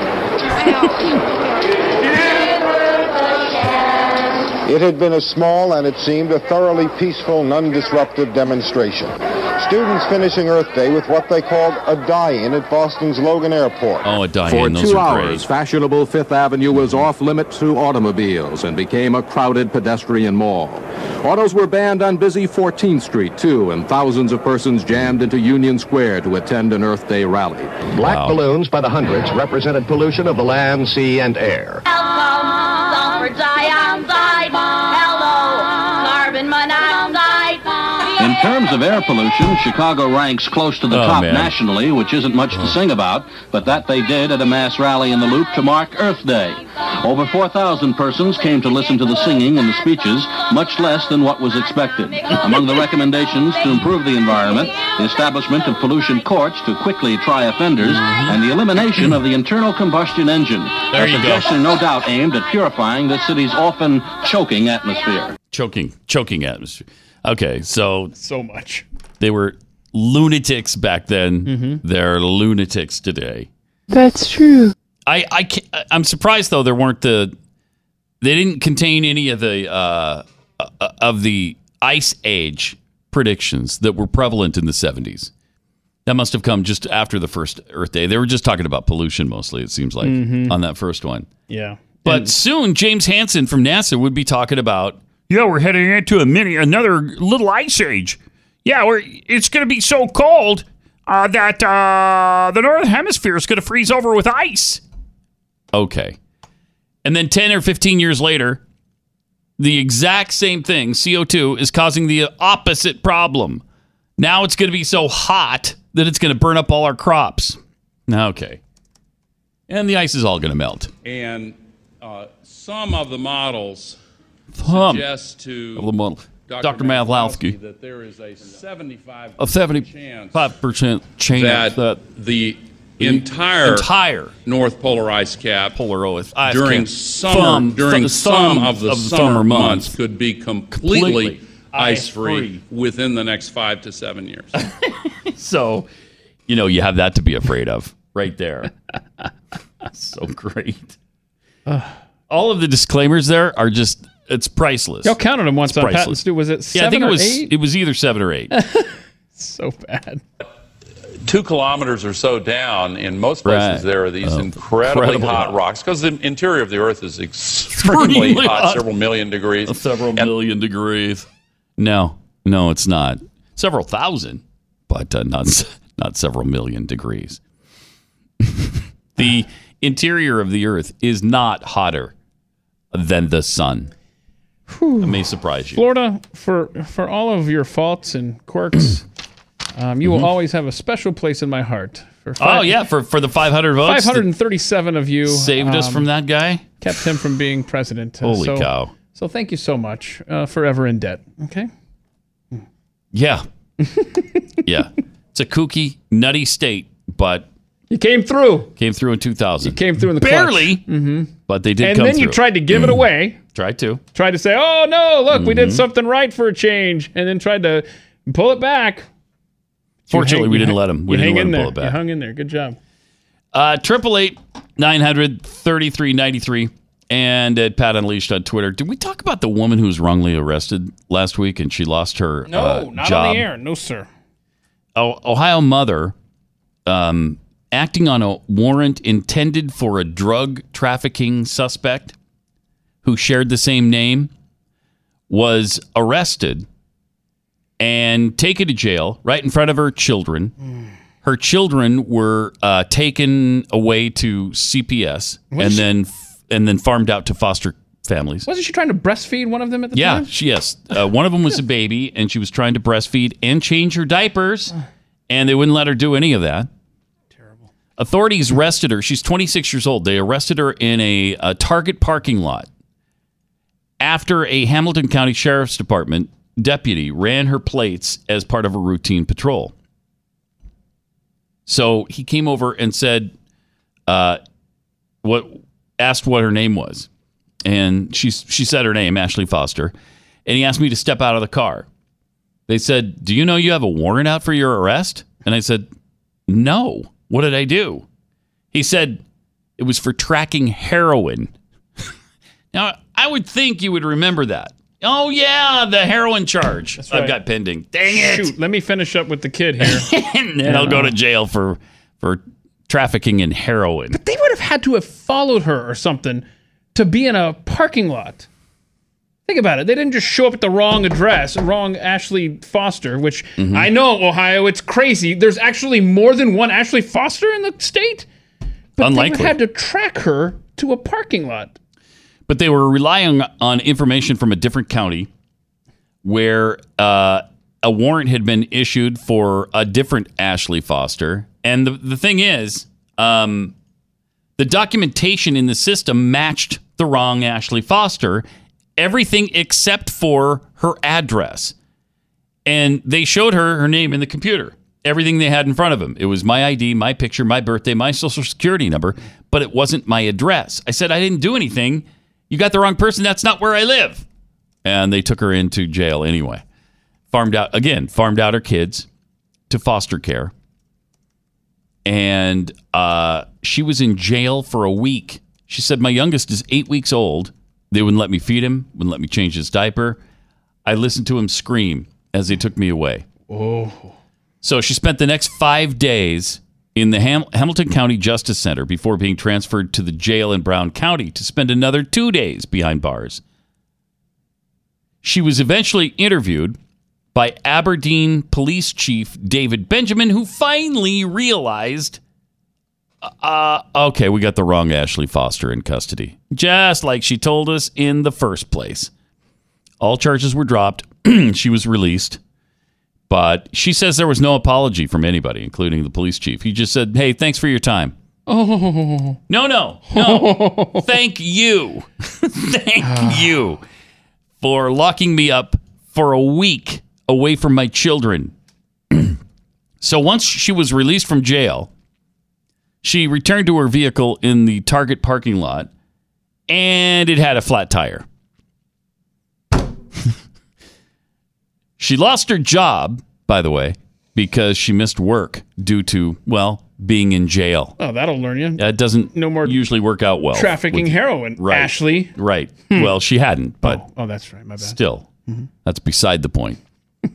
It had been a small and it seemed a thoroughly peaceful non-disruptive demonstration. Students finishing Earth Day with what they called a die-in at Boston's Logan Airport. Oh, a die-in. Those two hours, fashionable Fifth Avenue was off limits to automobiles and became a crowded pedestrian mall. Autos were banned on busy 14th Street, too, and thousands of persons jammed into Union Square to attend an Earth Day rally. Black balloons by the hundreds represented pollution of the land, sea, and air. Sulfur dioxide. Hello, terms of air pollution, Chicago ranks close to the Oh, top man. nationally, which isn't much to sing about, but that they did at a mass rally in the Loop to mark Earth Day. Over 4,000 persons came to listen to the singing and the speeches, much less than what was expected. Among the recommendations to improve the environment, the establishment of pollution courts to quickly try offenders, and the elimination of the internal combustion engine. There a you go. suggestion no doubt aimed at purifying the city's often choking atmosphere. Choking, choking atmosphere. Okay, so So much. they were lunatics back then. Mm-hmm. They're lunatics today. That's true. I, I can't, I'm surprised though there weren't the they didn't contain any of the uh, uh, of the ice age predictions that were prevalent in the 70s. That must have come just after the first Earth Day. They were just talking about pollution mostly. It seems like Mhm. on that first one. Yeah. But soon James Hansen from NASA would be talking about yeah we're heading into a mini another little ice age. Yeah, we're it's going to be so cold uh, that uh, the northern hemisphere is going to freeze over with ice. Okay. And then 10 or 15 years later, the exact same thing, CO2, is causing the opposite problem. Now it's going to be so hot that it's going to burn up all our crops. Okay. And the ice is all going to melt. And uh, some of the models To of the model. Dr. Maslowski. that there is a 75 A 75% chance that, that the entire entire North Polar ice cap polar ice ice during cap summer thumb- during some of the of the summer, summer months. months could be completely, Completely ice-free. within the next five to seven years. so, you know, you have that to be afraid of right there. so great. All of the disclaimers there are just it's priceless. Y'all counted them once It's on priceless. patents too. Was it Seven Yeah, I think seven it was eight? it was either 7 or 8. so bad. two kilometers or so down, in most places, Right. there are these Oh, incredibly, incredibly hot, hot. rocks because the interior of the Earth is extremely Extremely hot, hot. several million degrees. several million degrees. No, no, it's not. Several thousand, but uh, not not several million degrees. the interior of the Earth is not hotter than the sun. It may surprise you. Florida, for for all of your faults and quirks, um, you Mhm. will always have a special place in my heart. For Oh yeah, for for the 500 votes. five hundred and thirty-seven of you saved us um, from that guy. Kept him from being president. Uh, Holy so, cow. So thank you so much. Uh, forever in debt. Okay. Yeah. yeah. It's a kooky, nutty state, but you came through. Came through in 2000. Came through in the barely, Mm-hmm. but they did And then you tried to give it away. Tried to. Tried to say, "Oh no, look, we did Mhm. something right for a change," and then tried to pull it back. Fortunately, hang- we didn't let him. We didn't let him pull it back. You hung in there. Good job. Uh, Triple eight nine hundred thirty three ninety three, and at Pat Unleashed on Twitter. Did we talk about the woman who was wrongly arrested last week and she lost her No, uh, not job? on the air. No, sir. Oh, Ohio mother, um, acting on a warrant intended for a drug trafficking suspect who shared the same name, was arrested and taken to jail right in front of her children. Her children were uh, taken away to CPS What and is she- then and then farmed out to foster families. Wasn't she trying to breastfeed one of them at the time? Yeah, time? she, yes. Uh, one of them was a baby, and she was trying to breastfeed and change her diapers, and they wouldn't let her do any of that. Terrible. Authorities arrested her. She's 26 years old. They arrested her in a, a Target parking lot after a Hamilton County Sheriff's Department deputy ran her plates as part of a routine patrol. So he came over and said, uh, "What?" Asked what her name was, and she she said her name, Ashley Foster, and he asked me to step out of the car. They said, "Do you know you have a warrant out for your arrest?" And I said, "No. What did I do?" He said, "It was for tracking heroin." now, I would think you would remember that. Oh yeah, the heroin charge I've got pending. Dang it! Shoot, let me finish up with the kid here. and then I'll go to jail for for trafficking in heroin. But they would have had to have followed her or something to be in a parking lot. Think about it. They didn't just show up at the wrong address, wrong Ashley Foster, which Mm-hmm. I know, Ohio, it's crazy. There's actually more than one Ashley Foster in the state. But Unlikely. they would have had to track her to a parking lot. But they were relying on information from a different county where uh, a warrant had been issued for a different Ashley Foster. And the, the thing is, um, the documentation in the system matched the wrong Ashley Foster, everything except for her address. And they showed her her name in the computer. Everything they had in front of them. It was my ID, my picture, my birthday, my social security number, but it wasn't my address. I said I didn't do anything. You got the wrong person. That's not where I live. And they took her into jail anyway. Farmed out again, farmed out her kids to foster care. And uh, she was in jail for a week. She said, My youngest is eight weeks old. They wouldn't let me feed him, wouldn't let me change his diaper. I listened to him scream as they took me away. Oh. So she spent the next five days in the Ham- Hamilton County Justice Center before being transferred to the jail in Brown County to spend another two days behind bars. She was eventually interviewed by Aberdeen Police Chief David Benjamin, who finally realized uh, okay, we got the wrong Ashley Foster in custody, just like she told us in the first place. All charges were dropped. she was released. But she says there was no apology from anybody, including the police chief. He just said, hey, thanks for your time. Oh. No, no, no. Thank you. Thank you for locking me up for a week away from my children. so once she was released from jail, she returned to her vehicle in the Target parking lot and it had a flat tire. She lost her job, by the way, because she missed work due to, well, being in jail. Oh, that'll learn you. That doesn't no more usually work out well. Trafficking with- heroin, Right. Ashley. Right. Hmm. Well, she hadn't, but Oh, that's right. My bad. still, that's beside the point.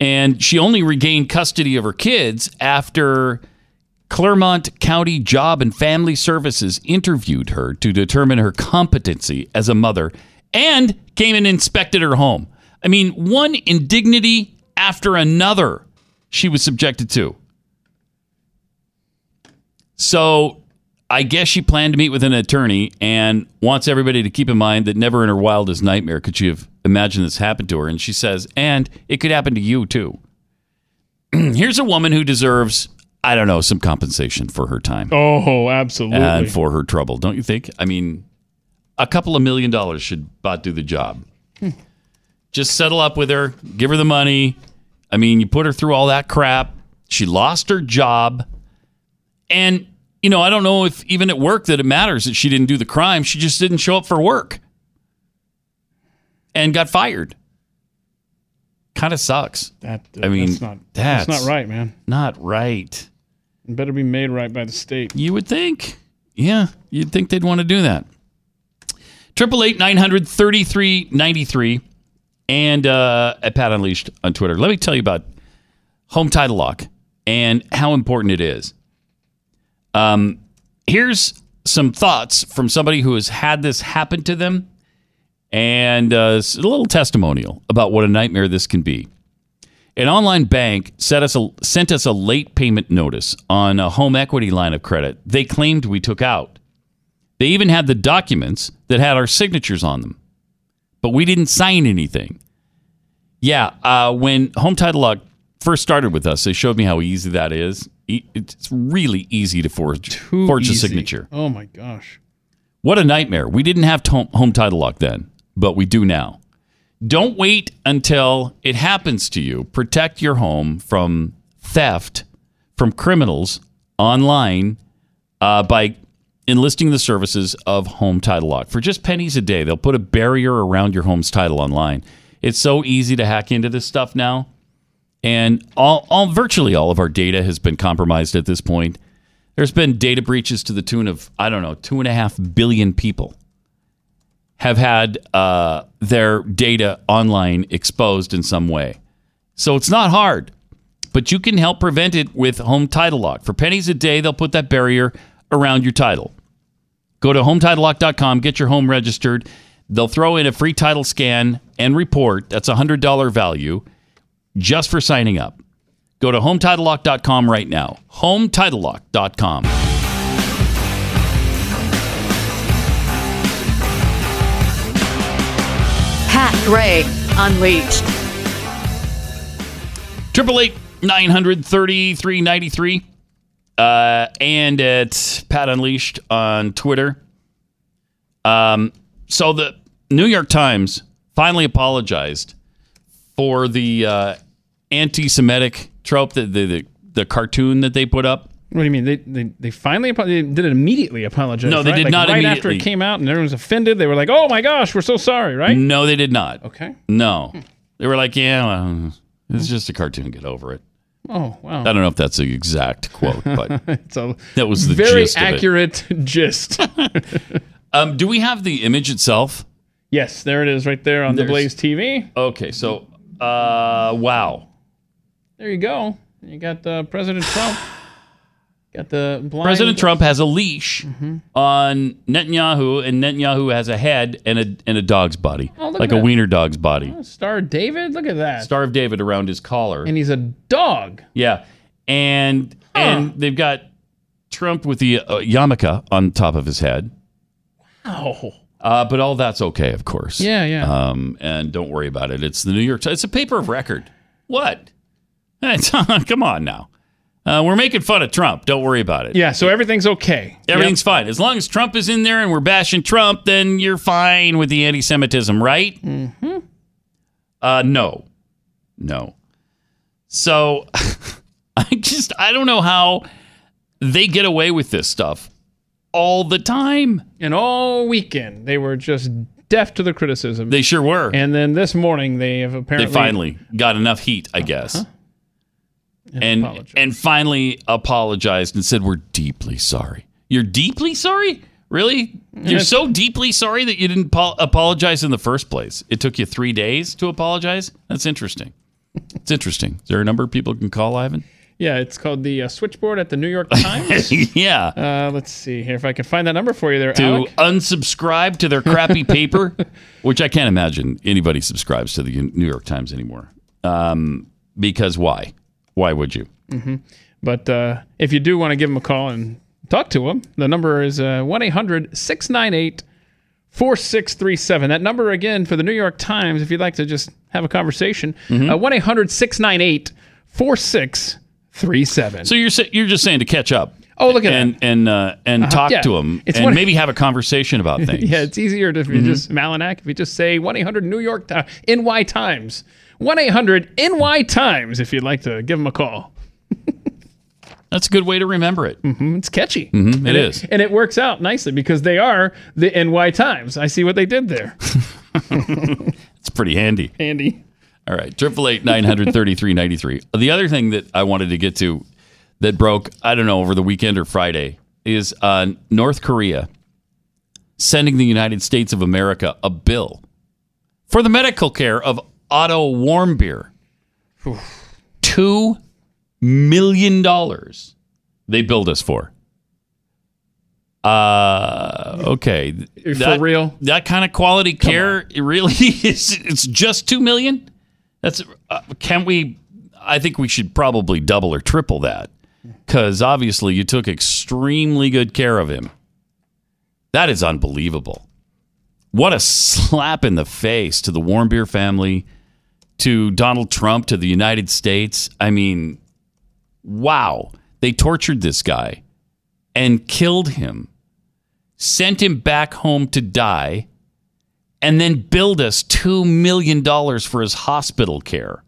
and she only regained custody of her kids after Clermont County Job and Family Services interviewed her to determine her competency as a mother and came and inspected her home. I mean, one indignity after another she was subjected to. So I guess she planned to meet with an attorney and wants everybody to keep in mind that never in her wildest nightmare could she have imagined this happened to her. And she says, and it could happen to you too. Here's a woman who deserves, I don't know, some compensation for her time Oh, absolutely. and for her trouble, don't you think? I mean, a couple of million dollars should about do the job. Hmm. Just settle up with her, give her the money. I mean, you put her through all that crap. She lost her job. And, you know, I don't know if even at work that it matters that she didn't do the crime. She just didn't show up for work and got fired. Kind of sucks. That, uh, I mean, that's not, that's that's not right, man. Not right. It better be made right by the state. You would think. Yeah, you'd think they'd want to do that. Triple eight nine hundred thirty three ninety three, and uh, at Pat Unleashed on Twitter. Let me tell you about home title lock and how important it is. Um, here's some thoughts from somebody who has had this happen to them, and uh, a little testimonial about what a nightmare this can be. An online bank us a, sent us a late payment notice on a home equity line of credit they claimed we took out. They even had the documents that had our signatures on them, but we didn't sign anything. Yeah, uh, when Home Title Lock first started with us, they showed me how easy that is. It's really easy to forge, forge a signature. Oh my gosh. What a nightmare. We didn't have home title lock then, but we do now. Don't wait until it happens to you. Protect your home from theft, from criminals online uh, by enlisting the services of Home Title Lock. For just pennies a day, they'll put a barrier around your home's title online. It's so easy to hack into this stuff now. And all, all virtually all of our data has been compromised at this point. There's been data breaches to the tune of, I don't know, two and a half billion people have had uh, their data online exposed in some way. So it's not hard, but you can help prevent it with Home Title Lock. For pennies a day, they'll put that barrier around your title. Go to HometitleLock.com, get your home registered. They'll throw in a free title scan and report. That's a $100 value just for signing up. Go to HometitleLock.com right now. HometitleLock.com. Pat Gray Unleashed. Triple eight nine hundred thirty three ninety three, uh, and at Pat Unleashed on Twitter. Um, so the New York Times finally apologized for the uh, anti-Semitic trope, the, the the the cartoon that they put up. What do you mean? They they, they finally apo- they did it immediately apologize. No, they right? did Like, not Right after it came out and everyone was offended, they were like, "Oh my gosh, we're so sorry!" Right? No, they did not. Okay. No, they were like, yeah, well, it's just a cartoon. Get over it. Oh wow. I don't know if that's the exact quote, but that was the very gist accurate gist. Um, do we have the image itself? yes, there it is, right there on There's- the Blaze TV. Okay, so uh, wow. There you go. You got uh, President Trump. Got the blind. President Trump has a leash Mm-hmm. on Netanyahu, and Netanyahu has a head and a and a dog's body, Oh, like a that. wiener dog's body. Star David. Look at that. Star of David around his collar. And he's a dog. Yeah, and and they've got Trump with the uh, yarmulke on top of his head. Oh. Uh, but all that's okay, of course. Yeah, yeah. Um, and don't worry about it. It's the New York Times. It's a paper of record. What? Come on now. Uh, we're making fun of Trump. Don't worry about it. Yeah. So everything's okay. Everything's fine. As long as Trump is in there and we're bashing Trump, then you're fine with the anti Semitism, right? Mm-hmm. Uh, no. No. So I just, I don't know how they get away with this stuff all the time. And all weekend they were just deaf to the criticism. They sure were. And then this morning they have apparently they finally got enough heat, I guess. And and finally apologized and said we're deeply sorry. You're deeply sorry? Really? You're so deeply sorry that you didn't po- apologize in the first place. It took you 3 days to apologize? That's interesting. It's interesting. Is there a number of people can call Ivan? Yeah, it's called the uh, switchboard at the New York Times. yeah. Uh, let's see here if I can find that number for you there, To Alec. unsubscribe to their crappy paper, which I can't imagine anybody subscribes to the New York Times anymore. Um, because why? Why would you? hmm But uh, if you do want to give them a call and talk to them, the number is uh, 1 800 698 4637. That number again for the New York Times, if you'd like to just have a conversation, Mm-hmm. uh, 1 800 698 4637. So you're sa- you're just saying to catch up. Oh, look at and and uh, and Uh-huh, talk yeah. to them It's and maybe have a conversation about things. yeah, it's easier to, if you Mhm. just Malinak, if you just say 1 800 New York NY Times. 1 800 NY Times if you'd like to give them a call. That's a good way to remember it. hmm It's catchy. Mhm, And it is. And it works out nicely because they are the NY Times. I see what they did there. It's pretty handy. Handy. All right, triple eight nine hundred thirty three ninety three. The other thing that I wanted to get to that broke, I don't know, over the weekend or Friday, is uh, North Korea sending the United States of America a bill for the medical care of Otto Warmbier. Two million dollars they billed us for. Uh, okay. For That- real? That kind of quality care, it really is. It's just two million. That's uh, can we? I think we should probably double or triple that because obviously you took extremely good care of him. That is unbelievable. What a slap in the face to the Warmbier family, to Donald Trump, to the United States. I mean, wow. They tortured this guy and killed him, sent him back home to die, and then billed us $2 million for his hospital care.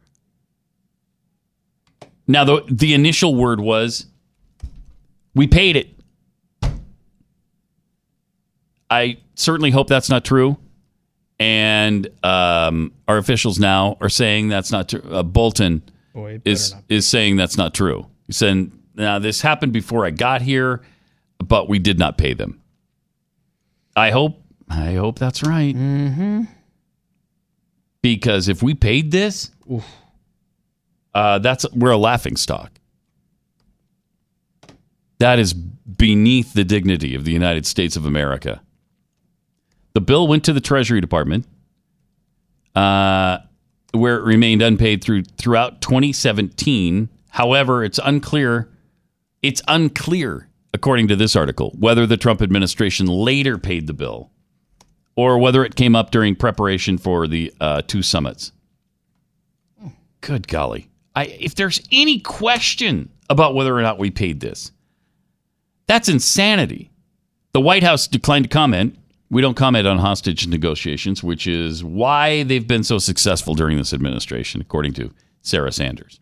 Now, the, the initial word was, we paid it. I certainly hope that's not true. And um, our officials now are saying that's not true. Uh, Bolton Boy, is is saying that's not true. He's saying, now this happened before I got here, but we did not pay them. I hope I hope that's right. Mm-hmm. Because if we paid this, uh, that's we're a laughing stock. That is beneath the dignity of the United States of America. The bill went to the Treasury Department, uh, where it remained unpaid through throughout 2017. However, it's unclear. It's unclear, according to this article, whether the Trump administration later paid the bill or whether it came up during preparation for the uh, two summits. Good golly. I, if there's any question about whether or not we paid this, that's insanity. The White House declined to comment. We don't comment on hostage negotiations, which is why they've been so successful during this administration, according to Sarah Sanders.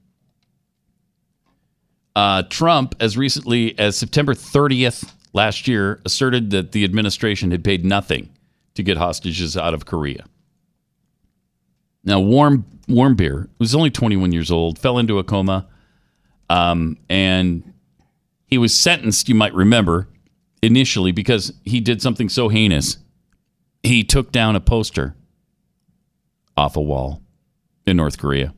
Uh, Trump, as recently as September 30th last year, asserted that the administration had paid nothing to get hostages out of Korea. Now, Warm Warmbier was only 21 years old, fell into a coma, um, and he was sentenced. You might remember initially because he did something so heinous. He took down a poster off a wall in North Korea.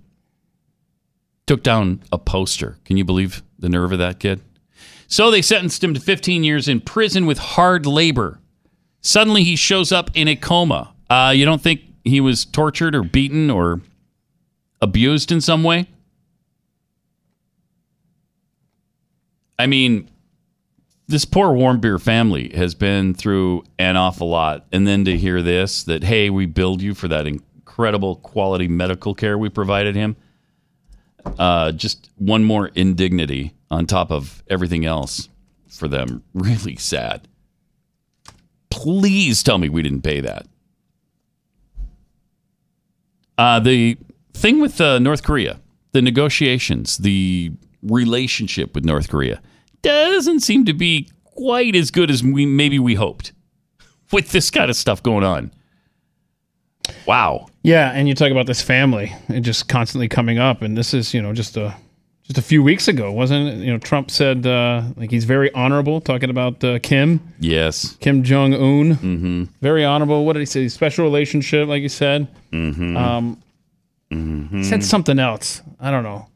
Took down a poster. Can you believe the nerve of that kid? So they sentenced him to 15 years in prison with hard labor. Suddenly he shows up in a coma. Uh, you don't think he was tortured or beaten or abused in some way? I mean, this poor Warmbier family has been through an awful lot. And then to hear this that, hey, we billed you for that incredible quality medical care we provided him, uh, just one more indignity on top of everything else for them. Really sad. Please tell me we didn't pay that. Uh, the thing with uh, North Korea, the negotiations, the relationship with North Korea doesn't seem to be quite as good as we maybe we hoped with this kind of stuff going on. Wow. Yeah, and you talk about this family and just constantly coming up, and this is you know just a just a few weeks ago, wasn't it? You know, Trump said uh, like he's very honorable, talking about uh, Kim, Yes. Kim Jong Un, mm-hmm. very honorable. What did he say? Special relationship, like you said. Mm-hmm. Um, Mhm. he said something else. I don't know.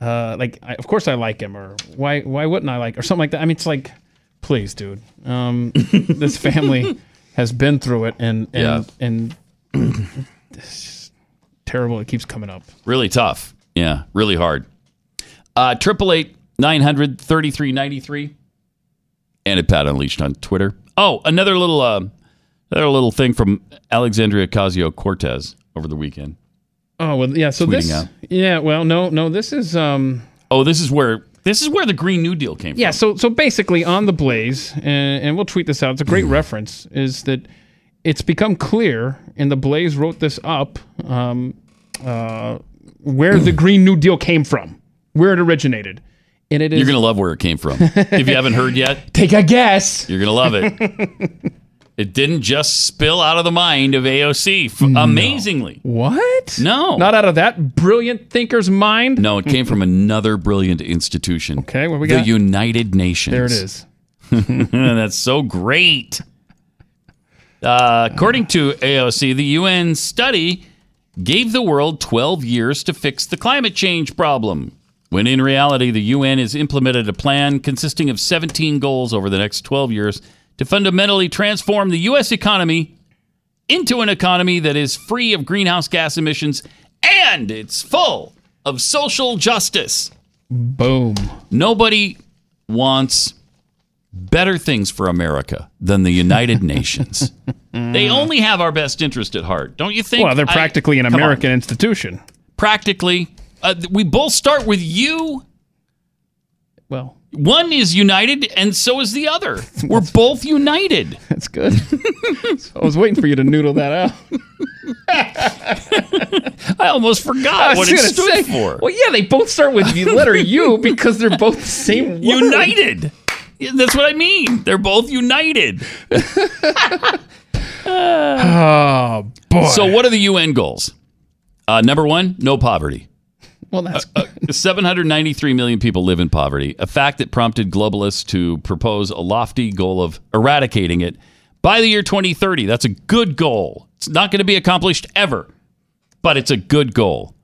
Uh, like, I, of course I like him, or why why wouldn't I like, or something like that. I mean, it's like, please, dude. Um, this family has been through it, and Yeah. and and it's just terrible. It keeps coming up. Really tough. Yeah, really hard. Uh, Triple eight nine hundred thirty three ninety three, and at Pat Unleashed on Twitter. Oh, another little uh, another little thing from Alexandria Ocasio Cortez over the weekend. Oh well, yeah. So this, out. yeah. Well, no, no. This is um. Oh, this is where this is where the Green New Deal came from Yeah, so so basically on the Blaze, and, and we'll tweet this out. It's a great reference. Is that it's become clear, and the Blaze wrote this up, um, uh, where the Green New Deal came from, where it originated, and it is, You're gonna love where it came from. if you haven't heard yet, take a guess. you're gonna love it. it didn't just spill out of the mind of AOC. F- Amazingly, What? No, Not out of that brilliant thinker's mind. no, it came from another brilliant institution. Okay, what we the got? United Nations. There it is. That's so great. Uh, according to AOC, the UN study gave the world 12 years to fix the climate change problem, when in reality, the UN has implemented a plan consisting of 17 goals over the next 12 years to fundamentally transform the U.S. economy into an economy that is free of greenhouse gas emissions and it's full of social justice. Boom. Nobody wants better things for America than the United Nations. They only have our best interest at heart, don't you think? Well, they're I- practically an. American institution. Practically, uh, we both start with you. Well, one is united, and so is the other. We're both united. That's good. I was waiting for you to noodle that out. I almost forgot what it stood for. Well, yeah, they both start with the letter U because they're both the same word. United. That's what I mean. They're both united. oh boy. So, what are the UN goals? Uh, number one, no poverty. Well, that's Uh, 793 million people live in poverty, a fact that prompted globalists to propose a lofty goal of eradicating it by the year 2030. That's a good goal. It's not going to be accomplished ever, but it's a good goal.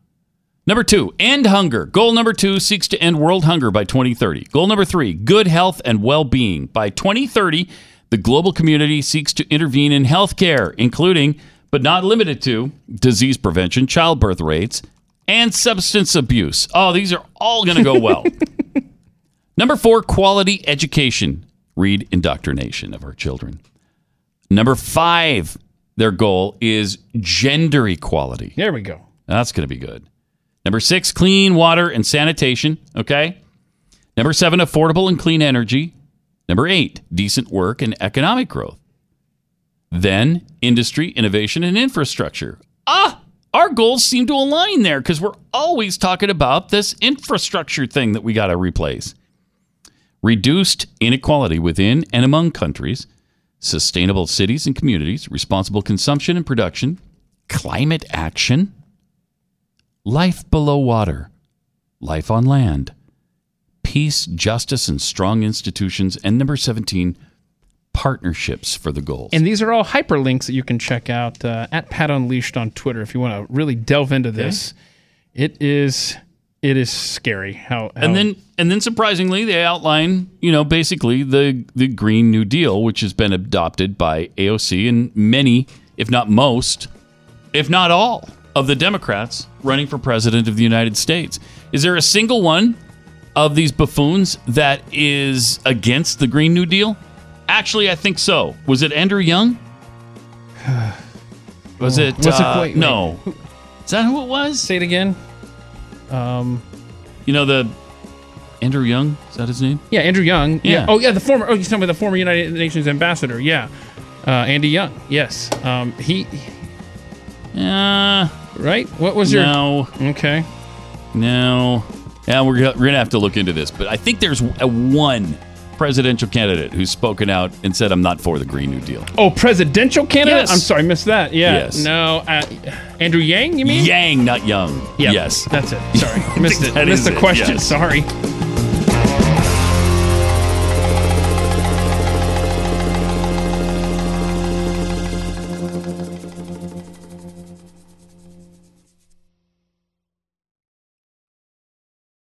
Number two, end hunger. Goal number two seeks to end world hunger by 2030. Goal number three, good health and well being. By 2030, the global community seeks to intervene in healthcare, including, but not limited to, disease prevention, childbirth rates, and substance abuse. Oh, these are all going to go well. Number four, quality education. Read indoctrination of our children. Number five, their goal is gender equality. There we go. That's going to be good. Number six, clean water and sanitation. Okay. Number seven, affordable and clean energy. Number eight, decent work and economic growth. Then industry, innovation, and infrastructure. Ah, our goals seem to align there because we're always talking about this infrastructure thing that we got to replace. Reduced inequality within and among countries, sustainable cities and communities, responsible consumption and production, climate action, life below water, life on land, peace, justice, and strong institutions, and number 17, partnerships for the goals. And these are all hyperlinks that you can check out uh, at Pat Unleashed on Twitter if you want to really delve into this. It is it is scary how, how and then and then surprisingly they outline you know basically the the green new deal which has been adopted by AOC and many if not most if not all of the democrats running for president of the United States is there a single one of these buffoons that is against the green new deal actually I think so. Was it Andrew Young? Was it What's it- uh, wait, wait. no is that who it was? Say it again. Um you know the Andrew Young? Is that his name? Yeah Andrew Young. Yeah, Yeah. oh yeah the former oh you're talking about the former United Nations ambassador. Yeah. Uh, Andy Young. Yes. Um he yeah right? What was your no. okay. No. Yeah, we're, we're going to have to look into this. But I think there's a one presidential candidate who's spoken out and said, I'm not for the Green New Deal. oh presidential candidate Yes. I'm sorry I missed that yeah Yes. no uh, Andrew Yang you mean Yang, not Young. Yeah, Yes. that's it. Sorry, missed it. Missed the question. yes. Sorry.